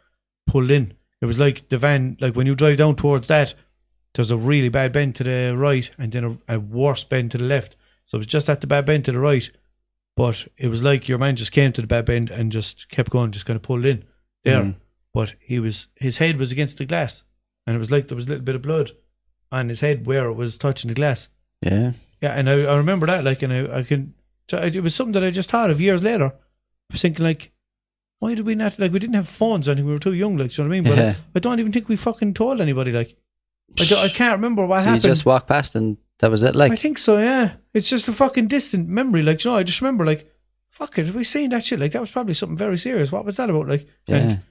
pulled in. It was like the van, like when you drive down towards that, there's a really bad bend to the right, and then a, a worse bend to the left. So it was just at the bad bend to the right, but it was like your man just came to the bad bend and just kept going, just kind of pulled in there. Mm. But he was his head was against the glass, and it was like there was a little bit of blood on his head where it was touching the glass. Yeah. Yeah, and I, I remember that, like, and I, I can, Uh, it was something that I just thought of years later. I was thinking, like, why did we not, like, we didn't have phones, I think we were too young, like, you know what I mean? But Yeah. I, I don't even think we fucking told anybody, like, I, don't, I can't remember what So happened. you just walked past and that was it. Like, I think so, yeah. It's just a fucking distant memory, like, you know, I just remember, like, fuck it, have we seen that shit? Like, that was probably something very serious. What was that about? Like, yeah. and,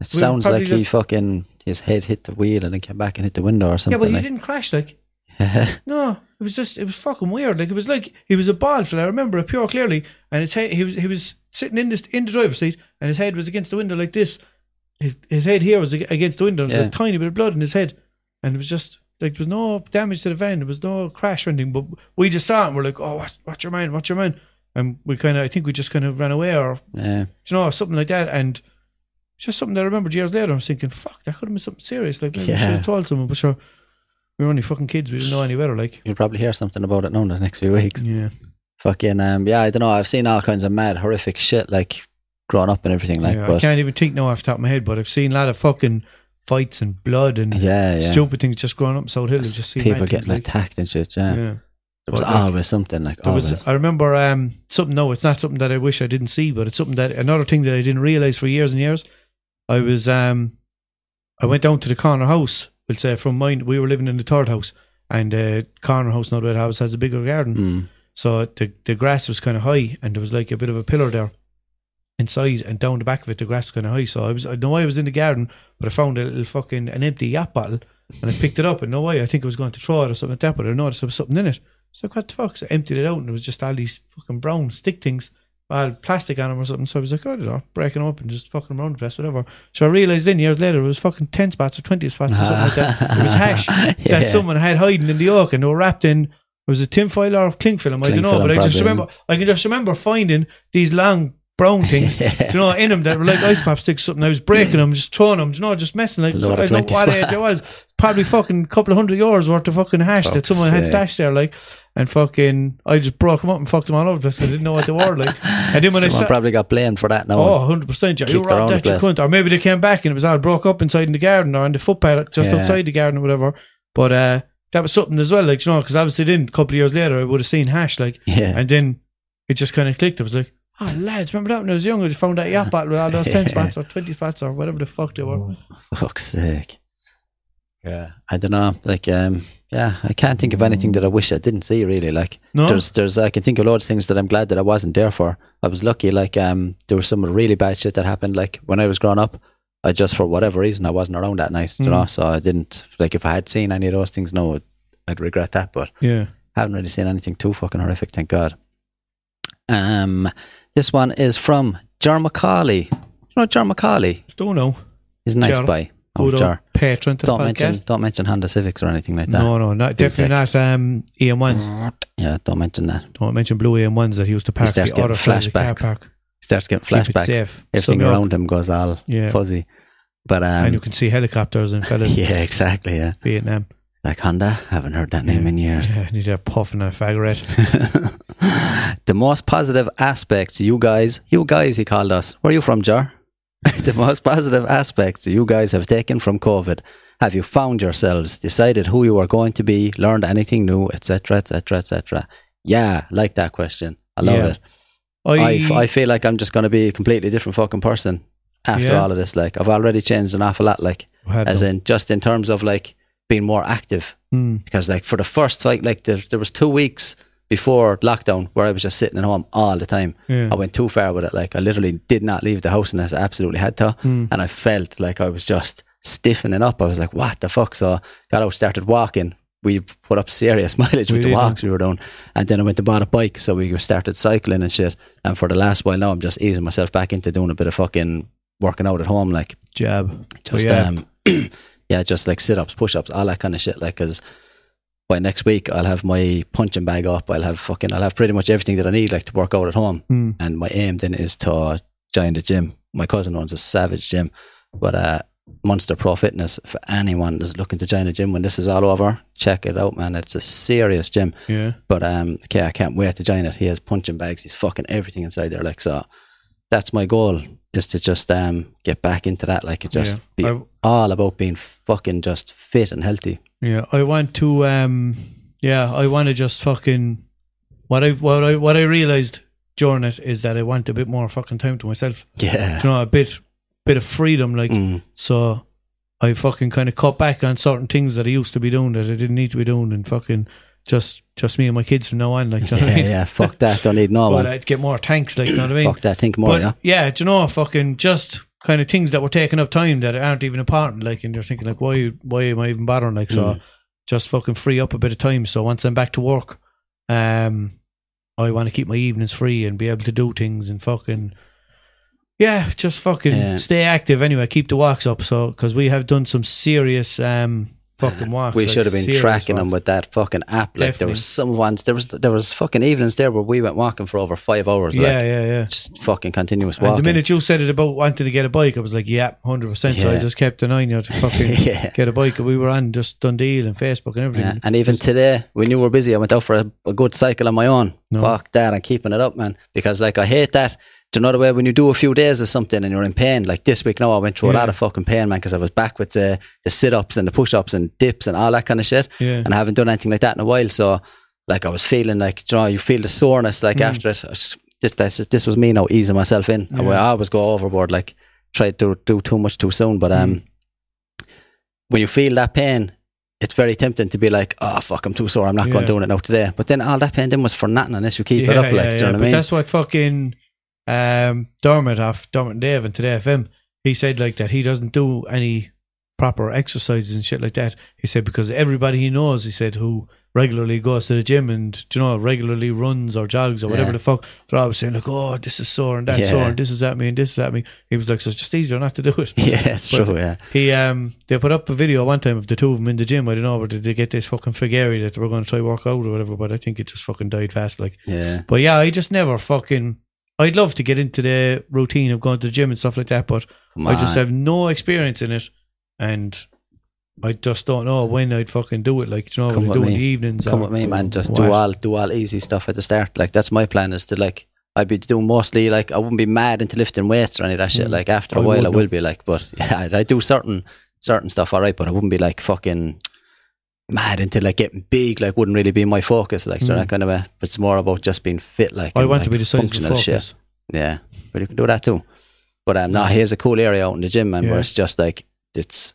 It sounds like he fucking his head hit the wheel and then came back and hit the window or something. yeah, but he like. didn't crash, like, <laughs> No, it was just it was fucking weird. Like it was like he was a bald fella. I remember it pure clearly. And his head he was he was sitting in this in the driver's seat and his head was against the window like this. His his head here was against the window. and Yeah. a tiny bit of blood in his head, and it was just like there was no damage to the van. There was no crash or anything. But we just saw it and we're like, oh, watch, what's your man? watch your man? And we kind of I think we just kind of ran away or yeah. you know something like that. And just something that I remembered years later. I was thinking, fuck, that could have been something serious. Like maybe we should have told someone. But sure, we were only fucking kids. We didn't know any better. Like. You'll probably hear something about it now in the next few weeks. Yeah. Fucking um, yeah, I don't know. I've seen all kinds of mad, horrific shit like growing up and everything like. yeah, I but can't even think now off the top of my head, but I've seen a lot of fucking fights and blood and yeah, yeah. stupid things just growing up in South Hill. I've just seen people mad getting things like- attacked and shit. Yeah, Yeah. there was But, like, always something like There always. was, I remember um, something. No, it's not something that I wish I didn't see, but it's something that another thing that I didn't realize for years and years. I was um, I went down to the corner house. We'll say from mine, we were living in the third house, and the corner house, not that house has a bigger garden. Mm. So the the grass was kind of high, and there was like a bit of a pillar there inside, and down the back of it, the grass was kind of high. So I was I know I was in the garden, but I found a little fucking an empty yacht bottle, and I picked it up, and no way, I think I was going to throw it or something like that, but I noticed there was something in it. So like, what the fuck? So I emptied it out, and it was just all these fucking brown stick things. All plastic on them or something. So I was like, oh, I don't know, breaking them up and just fucking around the place, whatever. So I realised then years later it was fucking 10 spots or 20 spots or something like that. It was hash <laughs> Yeah. that someone had hiding in the oak and they were wrapped in It was it tinfoil or cling film? I don't know, but I just remember I can just remember finding these long brown things, <laughs> Yeah. you know, in them that were like ice pop sticks. Something I was breaking them, just throwing them, you know, just messing like A I don't know 20 what age it was. Probably fucking couple of hundred euros worth of fucking hash that someone had sake. stashed there, like, and fucking I just broke them up and fucked them all over the place. I didn't know what they were like, and then when I Someone saw. probably got blamed for that now. Oh, 100%. You Kicked around robbed the that, you cunt. Or maybe they came back and it was all broke up inside in the garden or in the footpath just Yeah. outside the garden or whatever. But uh, that was something as well, like you know, because obviously then a couple of years later I would have seen hash like, Yeah. and then it just kind of clicked. I was like, oh lads, remember that when I was young? I just found that yacht bottle with all those ten <laughs> spots or twenty spots or whatever the fuck they were. Fuck's sake. Yeah. I don't know. Like, um, yeah, I can't think of anything that I wish I didn't see. Really, like, No, there's, there's, I can think of loads of things that I'm glad that I wasn't there for. I was lucky. Like, um, there was some really bad shit that happened. Like when I was growing up, I just for whatever reason I wasn't around that night. You Mm. know, so I didn't. Like, if I had seen any of those things, no, I'd regret that. But yeah, haven't really seen anything too fucking horrific, thank God. Um, this one is from Jar Macaulay. You know Jar Macaulay? don't know. He's a nice Jar. guy. Old Jar. patron to Don't the mention, don't mention Honda Civics or anything like that. No, no, not definitely not. Um, EM ones. Yeah, don't mention that. Don't mention blue EM ones that he used to park starts the other getting side of the car flashbacks. park. He starts getting flashbacks. Everything around him goes all Yeah, fuzzy. But and you um, can see helicopters and fellas <laughs> yeah, exactly. Yeah, Vietnam. like Honda. Haven't heard that name Yeah. in years. Yeah, and he's there puffing a faggot. <laughs> the most positive aspects you guys, you guys, he called us. Where are you from, Jar? <laughs> the most positive aspects you guys have taken from COVID. Have you found yourselves, decided who you are going to be, learned anything new, etc., etc., etc.? Yeah, like that question. I love Yeah. it. I, I feel like I'm just going to be a completely different fucking person after Yeah. all of this. Like, I've already changed an awful lot. Like, as them. in just in terms of like being more active Mm, because like for the first like like there, there was two weeks before lockdown where I was just sitting at home all the time. yeah. I went too far with it. Like I literally did not leave the house unless I absolutely had to, Mm. and I felt like I was just stiffening up. I was like, "What the fuck?" So got out, started walking. We put up serious <laughs> mileage We with the walks we were doing, and then I went to bought a bike. So we started cycling and shit. And for the last while now, I'm just easing myself back into doing a bit of fucking working out at home, like Jab. just yeah. um <clears throat> yeah just like sit-ups push-ups all that kind of shit like because by next week i'll have my punching bag up i'll have fucking i'll have pretty much everything that i need like to work out at home Mm. and my aim then is to join the gym my cousin owns a savage gym but uh Monster Pro Fitness for anyone that's looking to join a gym when this is all over check it out man it's a serious gym Yeah. but um okay I can't wait to join it he has punching bags he's fucking everything inside there like so that's my goal is to just um get back into that like it just yeah. be I, all about being fucking just fit and healthy. Yeah. I want to. Um. Yeah. I want to just fucking. What I what I what I realized during it is that I want a bit more fucking time to myself. Yeah. You know, a bit bit of freedom. Like Mm. so. I fucking kind of cut back on certain things that I used to be doing that I didn't need to be doing, and fucking just just me and my kids from now on. Like, do you know <laughs> what I Yeah, mean? yeah, fuck that. Don't need no <laughs> But one. I'd get more tanks. Like, you know what I mean? Fuck that. Think more, yeah, do you know, fucking just kind of things that were taking up time that aren't even important. Like, and you're thinking, like, why, why am I even bothering? Like, so Mm. just fucking free up a bit of time. So once I'm back to work, um, I want to keep my evenings free and be able to do things and fucking, yeah, just fucking Yeah. stay active anyway. Keep the walks up. So because we have done some serious, um, fucking walks. <laughs> We like, should have been tracking them with that fucking app. Like there was some ones. There was there was fucking evenings there where we went walking for over five hours. Yeah, like, yeah, yeah. just fucking continuous And walking. the minute you said it about wanting to get a bike, I was like, yeah, hundred percent. So I just kept an eye on you to <laughs> fucking yeah. get a bike. We were on just DoneDeal and Facebook and everything. Yeah. And even today, when you were busy, I went out for a, a good cycle on my own. No. Fuck that, I'm keeping it up, man. Because like I hate that. Do you know the way when you do a few days of something and you're in pain? Like this week now, I went through a lot of fucking pain, man, because I was back with the the sit ups and the push ups and dips and all that kind of shit. Yeah, And I haven't done anything like that in a while. So like I was feeling like, you know, you feel the soreness like Mm. after it. Just- This, this, this was me now easing myself in. I Yeah. would always go overboard, like try to do too much too soon. But um, Mm. when you feel that pain, it's very tempting to be like, oh fuck, I'm too sore. I'm not going Yeah. to do it now today. But then all that pain then was for nothing unless you keep yeah, it up. Like, yeah, do you yeah. know what I mean? that's what fucking um, Dermot off Dermot and Dave and Today FM. He said like that he doesn't do any proper exercises and shit like that. He said because everybody he knows, he said, who regularly goes to the gym and do you know regularly runs or jogs or whatever Yeah. the fuck, they're always saying like, oh, this is sore and that Yeah. sore and this is at me and this is at me. He was like, so it's just easier not to do it. <laughs> yeah, it's But- true. Yeah, He um they put up a video one time of the two of them in the gym. I don't know, but did they get this fucking figure that they were going to try work out or whatever? But I think it just fucking died fast. Like, yeah, but yeah, I just never fucking. I'd love to get into the routine of going to the gym and stuff like that, but I just have no experience in it, and I just don't know when I'd fucking do it. Like, you know, Come would I do it in the evenings? Come or with me, man. Just what? do all do all easy stuff at the start. Like that's my plan. Is to like I'd be doing mostly like I wouldn't be mad into lifting weights or any of that shit. Mm. Like after I a while, I will be like, but <laughs> yeah, I, I do certain certain stuff all right, but I wouldn't be like fucking mad into like getting big. Like wouldn't really be my focus. Like so Mm. that kind of a. It's more about just being fit. Like I and, want like, to be the size of a functional shit. Yeah, but you can do that too. But um, no, here's a cool area out in the gym, man, Yeah. where it's just like it's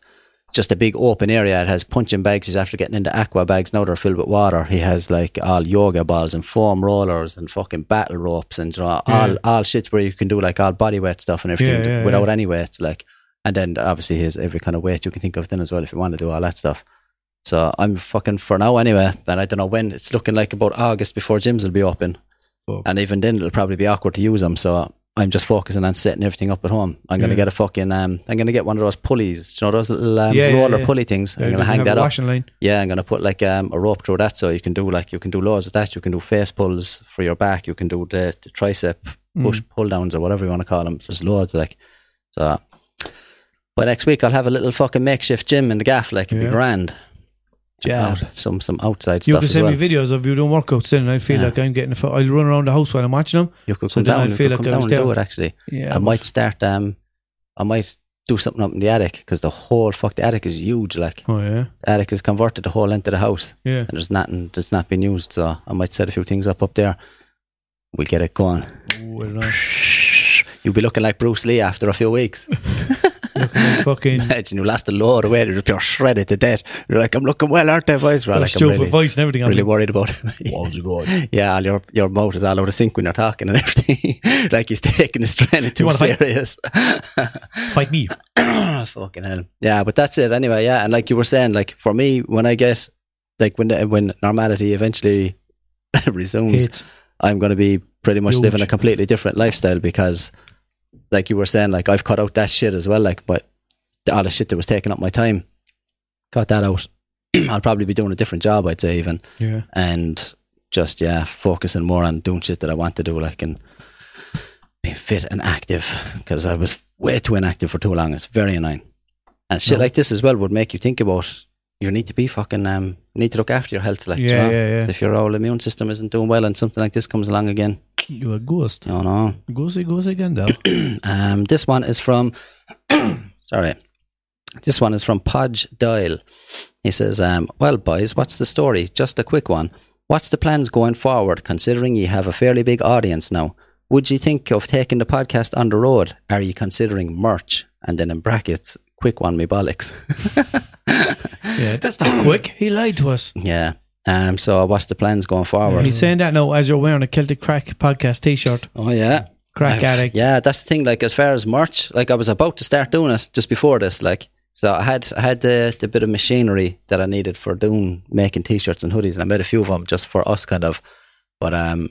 just a big open area. It has punching bags. He's after getting into aqua bags now. They're filled with water. He has like all yoga balls and foam rollers and fucking battle ropes and you know, all Yeah. all shit where you can do like all body weight stuff and everything Yeah, without any weights. Like, and then obviously here's every kind of weight you can think of then as well if you want to do all that stuff. So I'm fucking for now anyway. And I don't know when. It's looking like about August before gyms will be open. Fuck. And even then, it'll probably be awkward to use them. So I'm just focusing on setting everything up at home. I'm going to Yeah. get a fucking, um, I'm going to get one of those pulleys. You know those little um, Yeah, yeah, roller yeah. pulley things? Yeah, I'm going to hang that up. washing line. Yeah, I'm going to put like um, a rope through that so you can do like, you can do loads of that. You can do face pulls for your back. You can do the, the tricep push Mm. pull downs or whatever you want to call them. There's loads like, so. But next week I'll have a little fucking makeshift gym in the gaff, like it'd Yeah. be grand. Yeah. Out- some some outside You stuff can as send well. me videos of you doing workouts then and I feel Yeah. like I'm getting a fo- I'll run around the house while I'm watching them. You could So come down. You feel like come down and do it actually. Yeah. I might start. Um, I might do something up in the attic because the whole fuck the attic is huge. Like Oh yeah. the attic is converted the whole length of the house, Yeah. and there's nothing that's not been used. So I might set a few things up up there. We'll get it going. Ooh, I. You'll be looking like Bruce Lee after a few weeks. <laughs> Looking like fucking Imagine you lost a load of weight, you're shredded to death. You're like, I'm looking well, aren't I, boys? Right, a like, I'm stupid really, voice and everything on really worried about it. How's it going? yeah, all your your mouth is all out of sync when you're talking and everything. <laughs> like he's taking his training too wanna fight? serious. <laughs> Fight me. <coughs> Fucking hell. Yeah, but that's it anyway. Yeah, and like you were saying, like for me, when I get like when the, when normality eventually <laughs> resumes, Hits. I'm going to be pretty much Huge. living a completely different lifestyle because, like you were saying, like I've cut out that shit as well. Like, but all the shit that was taking up my time, cut that out. <clears throat> I'll probably be doing a different job, I'd say even, Yeah. and just yeah, focusing more on doing shit that I want to do, like and being fit and active because I was way too inactive for too long. It's very annoying, and shit No. like this as well would make you think about you need to be fucking um you need to look after your health, like do you know? yeah, yeah. if your whole immune system isn't doing well and something like this comes along again, you're a ghost. oh no. Ghosty, ghosty again, though. <clears throat> Um, this one is from, <clears throat> sorry, this one is from Podge Doyle. He says, um, "Well, boys, what's the story? Just a quick one. What's the plans going forward? Considering you have a fairly big audience now, would you think of taking the podcast on the road? Are you considering merch?" And then in brackets, quick one, me bollocks. <laughs> yeah, <clears throat> that's not quick. He lied to us. yeah. Um. So, what's the plans going forward? He's saying that now as you're wearing a Celtic Crack podcast t shirt. oh yeah. Crack I've- addict. Yeah, that's the thing. Like as far as merch, like I was about to start doing it just before this. Like so, I had I had the the bit of machinery that I needed for doing making t-shirts and hoodies, and I made a few of them just for us, kind of. But um,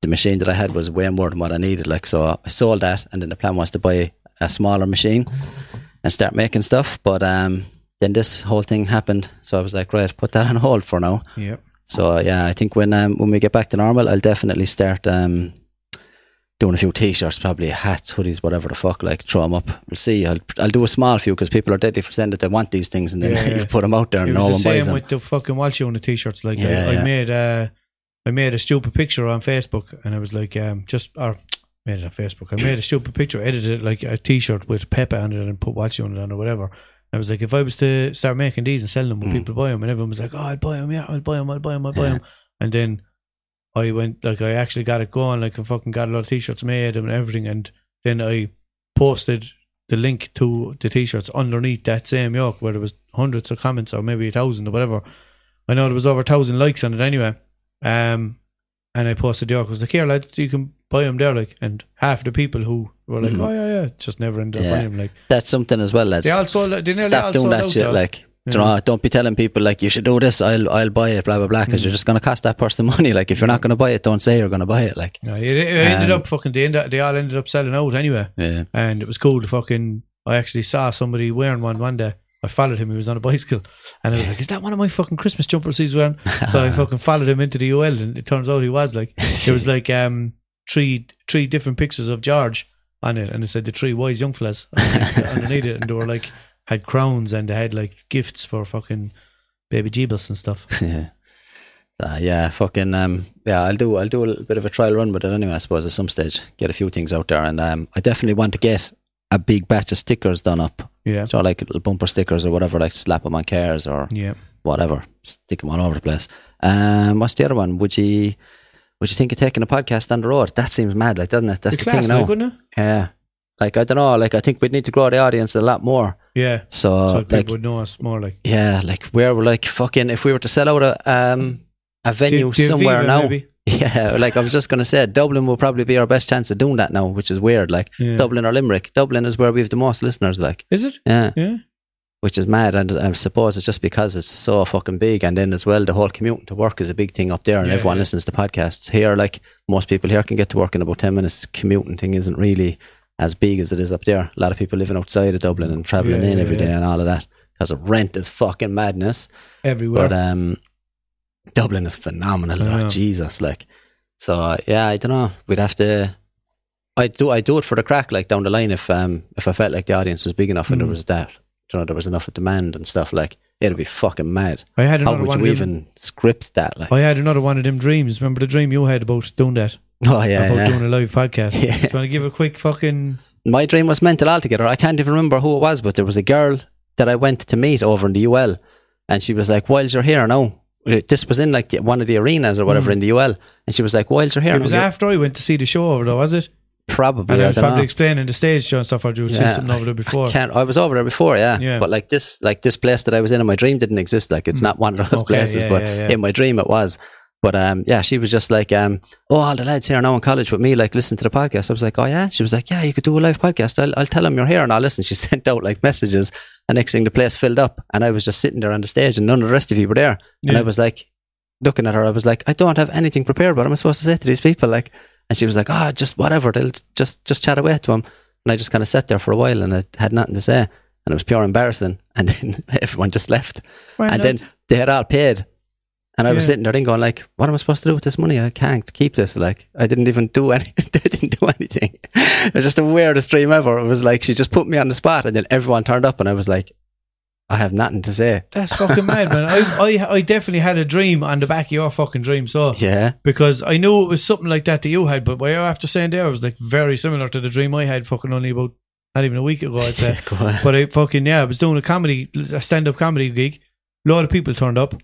the machine that I had was way more than what I needed. Like so, I sold that, and then the plan was to buy a smaller machine and start making stuff. But um, then this whole thing happened, so I was like, right, put that on hold for now. Yep. So yeah, I think when um, when we get back to normal, I'll definitely start um, doing a few t-shirts, probably hats, hoodies, whatever the fuck. Like throw them up. We'll see. I'll I'll do a small few because people are deadly for saying that they want these things, and then Yeah, <laughs> you yeah. put them out there It and no was the one buys same them. with the fucking Walsh on the t-shirts. Like Yeah, I, I made uh, I made a stupid picture on Facebook, and I was like, um, just or made it on Facebook. I made a stupid picture, edited it like a t-shirt with Pepe on it, and put Walsh on it on or whatever. I was like, if I was to start making these and selling them, would Mm. people buy them? And everyone was like, oh, I'd buy them. Yeah, I'd buy them. I'd buy them. I'd buy them. And then I went like I actually got it going. Like I fucking got a lot of t-shirts made and everything. And then I posted the link to the t-shirts underneath that same yoke where there was hundreds of comments or maybe a thousand or whatever. I know there was over a thousand likes on it anyway. Um, and I posted the yoke. I was like, here, lads, you can buy them there. Like, and half the people who were like, Mhm. oh yeah, yeah, just never ended up Yeah. buying them. Like, That's something as well, lads. they all sold. They nearly Stop doing that shit. though. Like, you know, don't be telling people like you should do this. I'll I'll buy it. Blah blah blah. Because Mm. you're just going to cost that person money. Like if you're not going to buy it, don't say you're going to buy it. Like Yeah, it, it ended Um, up fucking. They, ended, they all ended up selling out anyway. yeah, and it was cool to fucking I actually saw somebody wearing one one day. I followed him, he was on a bicycle and I was like, Is that one of my fucking Christmas jumpers he's wearing? So I <laughs> fucking followed him into the UL and it turns out he was like there was <laughs> like um three three different pictures of George on it and it said the three wise young fellas <laughs> underneath it and they were like had crowns and they had like gifts for fucking baby Jeebus and stuff. <laughs> yeah. So yeah, fucking um, yeah. I'll do I'll do a little bit of a trial run with it anyway. I suppose at some stage, get a few things out there, and um, I definitely want to get a big batch of stickers done up Yeah. So like little bumper stickers or whatever, like slap them on cars or Yeah. whatever, stick them all over the place. Um, what's the other one? Would you would you think of taking a podcast on the road? That seems mad, like doesn't it? That's The the, class, thing now. like, yeah, like I don't know. Like I think we'd need to grow the audience a lot more. Yeah. So, so people like would know us more like yeah, like where we're like fucking if we were to sell out a um a venue Div somewhere Viva, now. maybe. <laughs> Yeah, like I was just gonna say, Dublin will probably be our best chance of doing that now, which is weird. Like Yeah. Dublin or Limerick. Dublin is where we have the most listeners. Like Is it? yeah, Yeah. Which is mad. And I suppose it's just because it's so fucking big. And then as well, the whole commuting to work is a big thing up there, and Yeah, everyone yeah. listens to podcasts here. Like most people here can get to work in about ten minutes. Commuting thing isn't really as big as it is up there. A lot of people living outside of Dublin and traveling Yeah, in every day and all of that because of rent is fucking madness. Everywhere. But um, Dublin is phenomenal. Know. Jesus, like so. Yeah, I don't know. We'd have to. I do. I do it for the crack, like down the line. If um, if I felt like the audience was big enough and there Mm. was that, you know, there was enough of demand and stuff. Like it'd be fucking mad. I had How another would one you of them. even script that? Like, I had another one of them dreams. Remember the dream you had about doing that? oh yeah, about yeah. doing a live podcast. <laughs> Yeah. Do you want to give a quick fucking My dream was mental altogether. I can't even remember who it was, but there was a girl that I went to meet over in the UL, and she was like, "Whilst you're here no." This was in like the, one of the arenas or whatever in the UL, and she was like, "Whilst you're here, Mm. It was you're- after I went to see the show over there, was it? Probably." And I I was probably know. explaining the stage show and stuff. You see Yeah. something over there before. Can't. I was over there before, yeah. Yeah. But like this, like this place that I was in in my dream didn't exist. Like it's not one of those Okay, places, yeah, but yeah, yeah. in my dream it was. But um, yeah, she was just like, um, oh, all the lads here now in college with me, like listen to the podcast. I was like, oh yeah. She was like, yeah, you could do a live podcast. I'll, I'll tell them you're here and I'll listen. She <laughs> sent out like messages, and next thing the place filled up, and I was just sitting there on the stage, and none of the rest of you were there. And I was like, looking at her, I was like, I don't have anything prepared. What am I supposed to say to these people? Like, and she was like, ah, just whatever. They'll just just chat away to them. And I just kind of sat there for a while, and I had nothing to say, and it was pure embarrassing. <laughs> And then everyone just left, Why and not? then they had all paid. And I was sitting there then going like, what am I supposed to do with this money? I can't keep this. Like, I didn't even do any, <laughs> I didn't do anything. <laughs> It was just the weirdest dream ever. It was like, she just put me on the spot and then everyone turned up and I was like, I have nothing to say. That's fucking mad, man. I, <laughs> I I definitely had a dream on the back of your fucking dream, so Yeah. because I knew it was something like that that you had, but what you're after saying there was like very similar to the dream I had fucking only about not even a week ago, I'd <laughs> say. But I fucking yeah, I was doing a comedy, a stand up comedy gig. A lot of people turned up.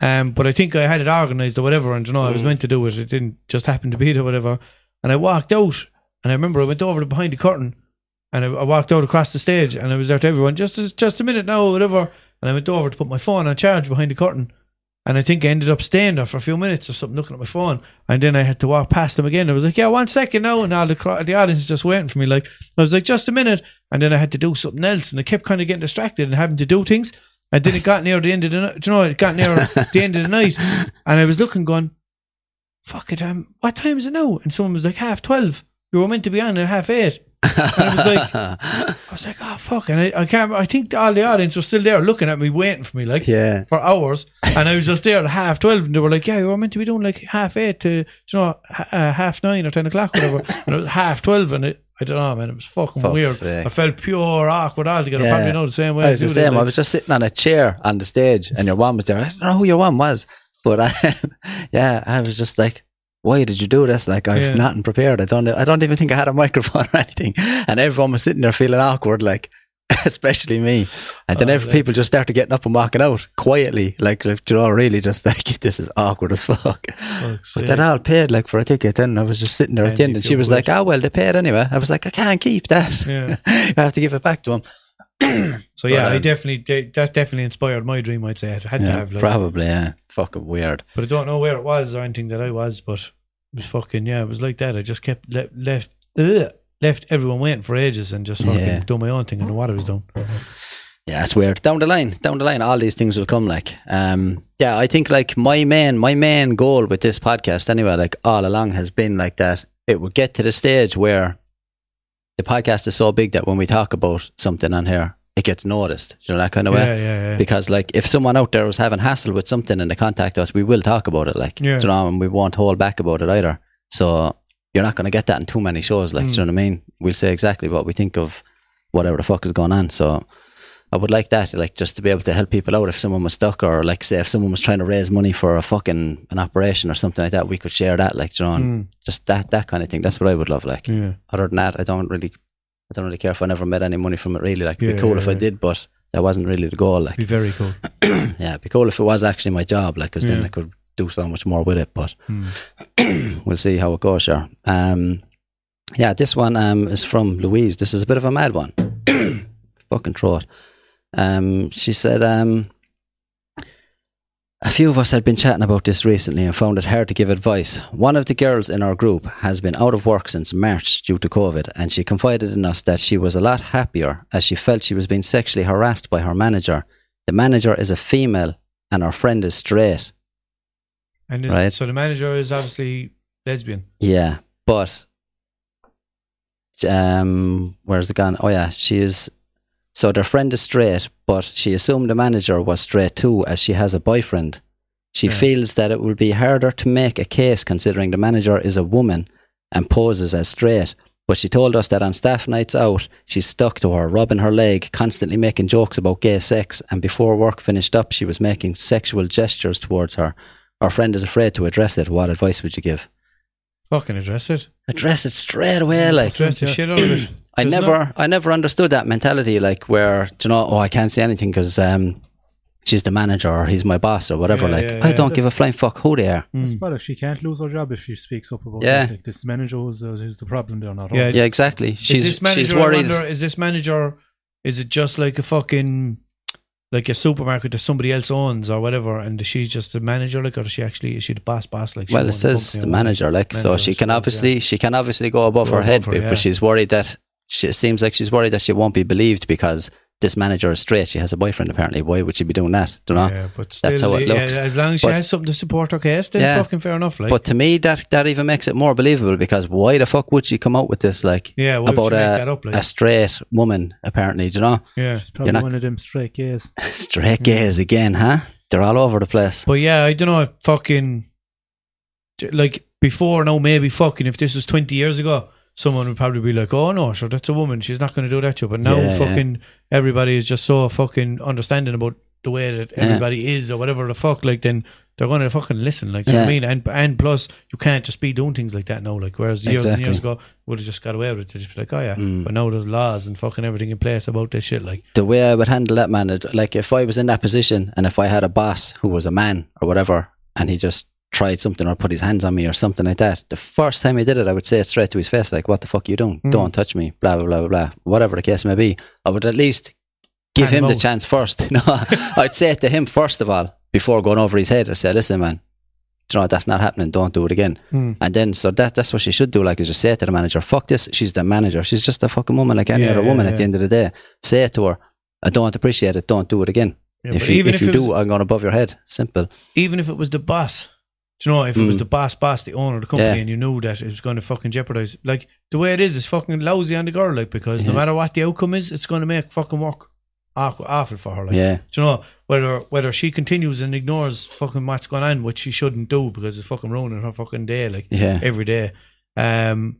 Um, but I think I had it organised or whatever, and you know, I was Mm. meant to do it. It didn't just happen to be it or whatever. And I walked out, and I remember I went over to behind the curtain, and I, I walked out across the stage, and I was there to everyone, just just a minute now, whatever. And I went over to put my phone on charge behind the curtain, and I think I ended up staying there for a few minutes or something, looking at my phone. And then I had to walk past them again. I was like, "Yeah, one second now," and all the the audience is just waiting for me. Like I was like, "Just a minute," and then I had to do something else, and I kept kind of getting distracted and having to do things. And then it got near the end of the night. You know, it got near <laughs> the end of the night, and I was looking, going, "Fuck it, um, what time is it now?" And someone was like, "Half twelve. You were meant to be on at half eight. <laughs> I was like- I was like, "Oh fuck!" And I, I can't. I think all the audience was still there, looking at me, waiting for me, like yeah. for hours. And I was just there at half twelve, and they were like, "Yeah, you were meant to be doing like half eight to, you know, uh, half nine or ten o'clock, whatever." <laughs> and it was half twelve, and it, I don't know, man, it was fucking Fuck's weird. sake. I felt pure awkward altogether. Yeah. Probably know the same way. I was the same. I was just sitting on a chair on the stage, and your one was there. I don't know who your one was, but I, <laughs> yeah, I was just like, "Why did you do this?" Like I've Yeah. nothing prepared. I don't. I don't even think I had a <laughs> microphone or anything, and everyone was sitting there feeling awkward, like. <laughs> Especially me, and then Oh, every people just started getting up and walking out quietly, like, like you know, really just <laughs> like this is awkward as fuck. Fuck's But then all paid like for a ticket. Then I was just sitting there at the end, and she was like, "Oh well, they paid anyway." I was like, "I can't keep that. Yeah. I have to give it back to them." So yeah, But, I um, definitely de- that definitely inspired my dream. I'd say I had to have, like, probably, yeah. Fucking weird. but I don't know where it was or anything that I was, but it was fucking yeah, it was like that. I just kept le- left ugh, left everyone waiting for ages and just fucking Yeah. do my own thing and what I was doing. Yeah, it's weird. Down the line, down the line, all these things will come. Like, um, yeah, I think like my main, my main goal with this podcast, anyway, like all along, has been like that. It would get to the stage where the podcast is so big that when we talk about something on here, it gets noticed. You know that kind of way. Yeah, yeah, yeah. Because like if someone out there was having hassle with something and they contact us, we will talk about it. Like, Yeah. you know, and we won't hold back about it either. So you're not going to get that in too many shows. Like, Mm. you know what I mean? We'll say exactly what we think of whatever the fuck is going on. So I would like that, like just to be able to help people out if someone was stuck, or like say if someone was trying to raise money for a fucking an operation or something like that, we could share that, like, know, Mm, just that that kind of thing. That's what I would love. Like, yeah. other than that, I don't really I don't really care if I never made any money from it. Really, like, it'd be cool yeah, if I did, but that wasn't really the goal. Like, Be very cool. <clears throat> yeah, it'd be cool if it was actually my job, like, because then I could do so much more with it. But Hmm. <clears throat> we'll see how it goes. Sure. Um, yeah, this one um is from Louise. This is a bit of a mad one. <clears throat> Fucking throat. Um, she said um. A few of us had been chatting about this recently and found it hard to give advice. One of the girls in our group has been out of work since March due to COVID, and she confided in us that she was a lot happier as she felt she was being sexually harassed by her manager. The manager is a female, and our friend is straight. And is, Right. so the manager is obviously lesbian. Yeah, but um, where's it gone? Oh yeah, she is. So their friend is straight, but she assumed the manager was straight too, as she has a boyfriend. She Yeah. feels that it will be harder to make a case considering the manager is a woman and poses as straight. But she told us that on staff nights out, she's stuck to her, rubbing her leg, constantly making jokes about gay sex, and before work finished up, she was making sexual gestures towards her. Our friend is afraid to address it. What advice would you give? Fucking address it. Address it straight away, like address the shit out of it. <clears throat> I There's never, no- I never understood that mentality. Like where, you know, oh, I can't say anything because um, she's the manager or he's my boss or whatever. Yeah, like yeah, I yeah. don't give a flying fuck who they are. That's Hmm. better. She can't lose her job if she speaks up about Yeah. it. Like, this manager who's the, who's the problem there, not. Yeah. Yeah, exactly. is She's this manager, she's worried. wonder, is this manager? Is it just like a fucking like a supermarket that somebody else owns or whatever? And she's just the manager, like, or is she actually is she the boss? Boss, like. Well, it owns says company the manager, like so. She can suppose, obviously, she can obviously go above Go her head, above her, but she's worried that she it seems like she's worried that she won't be believed because this manager is straight. She has a boyfriend apparently. Why would she be doing that? Don't know. Yeah, but still, That's how it yeah, looks. as long as she has something to support her case, then Yeah. fucking fair enough. Like, But to me, that that even makes it more believable because why the fuck would she come out with this? Like yeah, why would about you make a, that up? Like, a straight woman, apparently. Do you know? yeah, She's probably not- one of them straight gays. <laughs> Straight gays again, huh? They're all over the place. But yeah, I don't know. if Fucking like before, no, maybe fucking. If this was twenty years ago, someone would probably be like, "Oh no, sure, that's a woman. She's not going to do that to you." But now, Yeah, yeah. fucking everybody is just so fucking understanding about the way that Yeah. everybody is or whatever the fuck. Like then they're going to fucking listen. Like, do you know what I mean? And and plus, you can't just be doing things like that now. Like, whereas years and years ago, would have just got away with it. To just be like, "Oh yeah," Mm. but now there's laws and fucking everything in place about this shit. Like, The way I would handle that, man, like if I was in that position and if I had a boss who was a man or whatever, and he just tried something or put his hands on me or something like that, the first time he did it, I would say it straight to his face, like, "What the fuck are you doing? Mm. Don't touch me." Blah blah blah blah blah. Whatever the case may be, I would at least give him the chance first. <laughs> No, I'd say it to him first of all before going over his head. I'd say, "Listen, man." You know that's not happening. Don't do it again. Hmm. And then, so that that's what she should do. Like, is just say to the manager, "Fuck this." She's the manager. She's just a fucking woman, like any Yeah, other yeah, woman. At the end of the day, say it to her. I don't appreciate it. Don't do it again. yeah, if you, even if if, you was, do, I'm going above your head. Simple. even if it was the boss, do you know, if it was Mm. the boss, boss, the owner of the company, Yeah. and you knew that it was going to fucking jeopardize, like the way it is, is fucking lousy on the girl, like because no matter what the outcome is, it's going to make fucking work awful, awful for her. Like, yeah, do you know whether whether she continues and ignores fucking what's going on, which she shouldn't do because it's fucking ruining her fucking day, like yeah, every day. Um,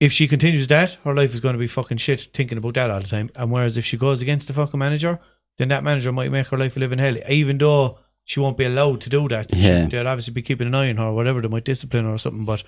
if she continues that, her life is going to be fucking shit thinking about that all the time. And whereas if she goes against the fucking manager, then that manager might make her life a living hell, even though she won't be allowed to do that. She- Yeah. They'll obviously be keeping an eye on her or whatever. They might discipline her or something. But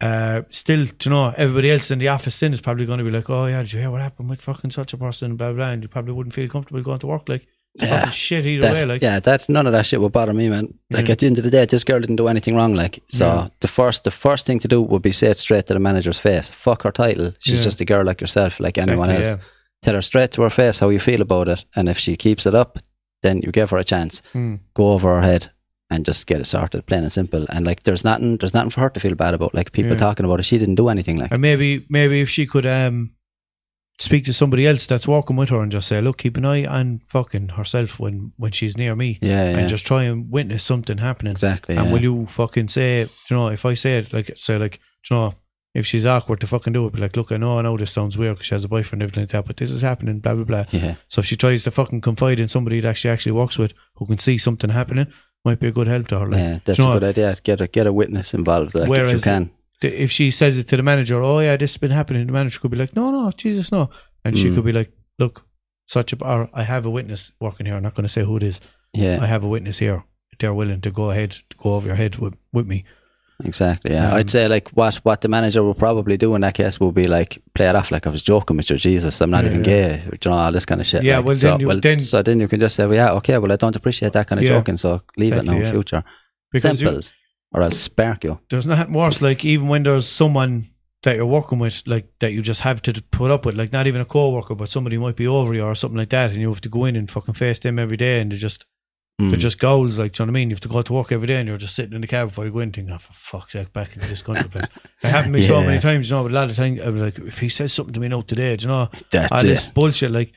uh, still, you know, everybody else in the office then is probably going to be like, oh, yeah, did you hear what happened with fucking such a person, blah, blah, and you probably wouldn't feel comfortable going to work. Like, Yeah. shit either that, way. Like, yeah. That none of that shit would bother me, man. Like Yeah. at the end of the day, this girl didn't do anything wrong. Like so, Yeah. the first the first thing to do would be say it straight to the manager's face. Fuck her title. She's Yeah. just a girl like yourself, like anyone Exactly, else. Tell her straight to her face how you feel about it, and if she keeps it up, then you give her a chance. Hmm. Go over her head and just get it sorted, plain and simple. And like, there's nothing, there's nothing for her to feel bad about. Like people Yeah. talking about it, she didn't do anything. Like, And maybe maybe if she could um speak to somebody else that's walking with her and just say, look, keep an eye on fucking herself when when she's near me, yeah, yeah, and just try and witness something happening. exactly. And yeah. will you fucking say, you know, if I say it, like say like, you know, if she's awkward to fucking do it, be like, look, I know, I know this sounds weird because she has a boyfriend and everything like that, but this is happening, blah blah blah. yeah, So if she tries to fucking confide in somebody that she actually works with who can see something happening, might be a good help to her. Like, yeah, that's you a know, good idea. Get a get a witness involved, like if you can. the- if she says it to the manager, oh yeah, this has been happening, the manager could be like, no, no, Jesus, no, and she Mm. could be like, look, such a, or I have a witness working here. I'm not going to say who it is. Yeah. I have a witness here. They're willing to go ahead, to go over your head with, with me. Exactly. Yeah, Um, I'd say like what what the manager will probably do in that case will be like play it off like I was joking with you. Jesus, I'm not Yeah, even yeah. gay. You know all this kind of shit. Yeah, like, well, so, then you- then- so then you can just say, well, yeah, okay, well, I don't appreciate that kind of Yeah, joking, so leave it now exactly, in yeah. future. Because you- or I'll spark you. there's nothing worse. Like even when there's someone that you're working with, like that you just have to put up with, like not even a co-worker, but somebody might be over you or something like that, and you have to go in and fucking face them every day, and they're just Mm. they're just goals. Like, do you know what I mean? You have to go to work every day, and you're just sitting in the car before you go in, thinking, "Oh, for fuck's sake, back into this country place." It happened to me so many times, you know. But a lot of times, I was like, if he says something to me now today, do you know, That's all this it. bullshit, like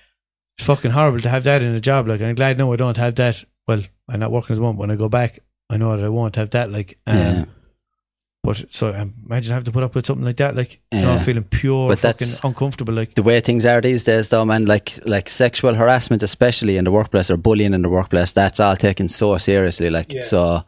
it's fucking horrible to have that in a job. Like, I'm glad now I don't have that. Well, I'm not working as one. When I go back, I know that I won't have that. Like, um, Yeah. But so um, imagine having to put up with something like that, like you know, feeling pure, But fucking that's- uncomfortable. Like, the way things are these days, though, man, like like sexual harassment, especially in the workplace or bullying in the workplace, that's all taken so seriously. Like Yeah. so,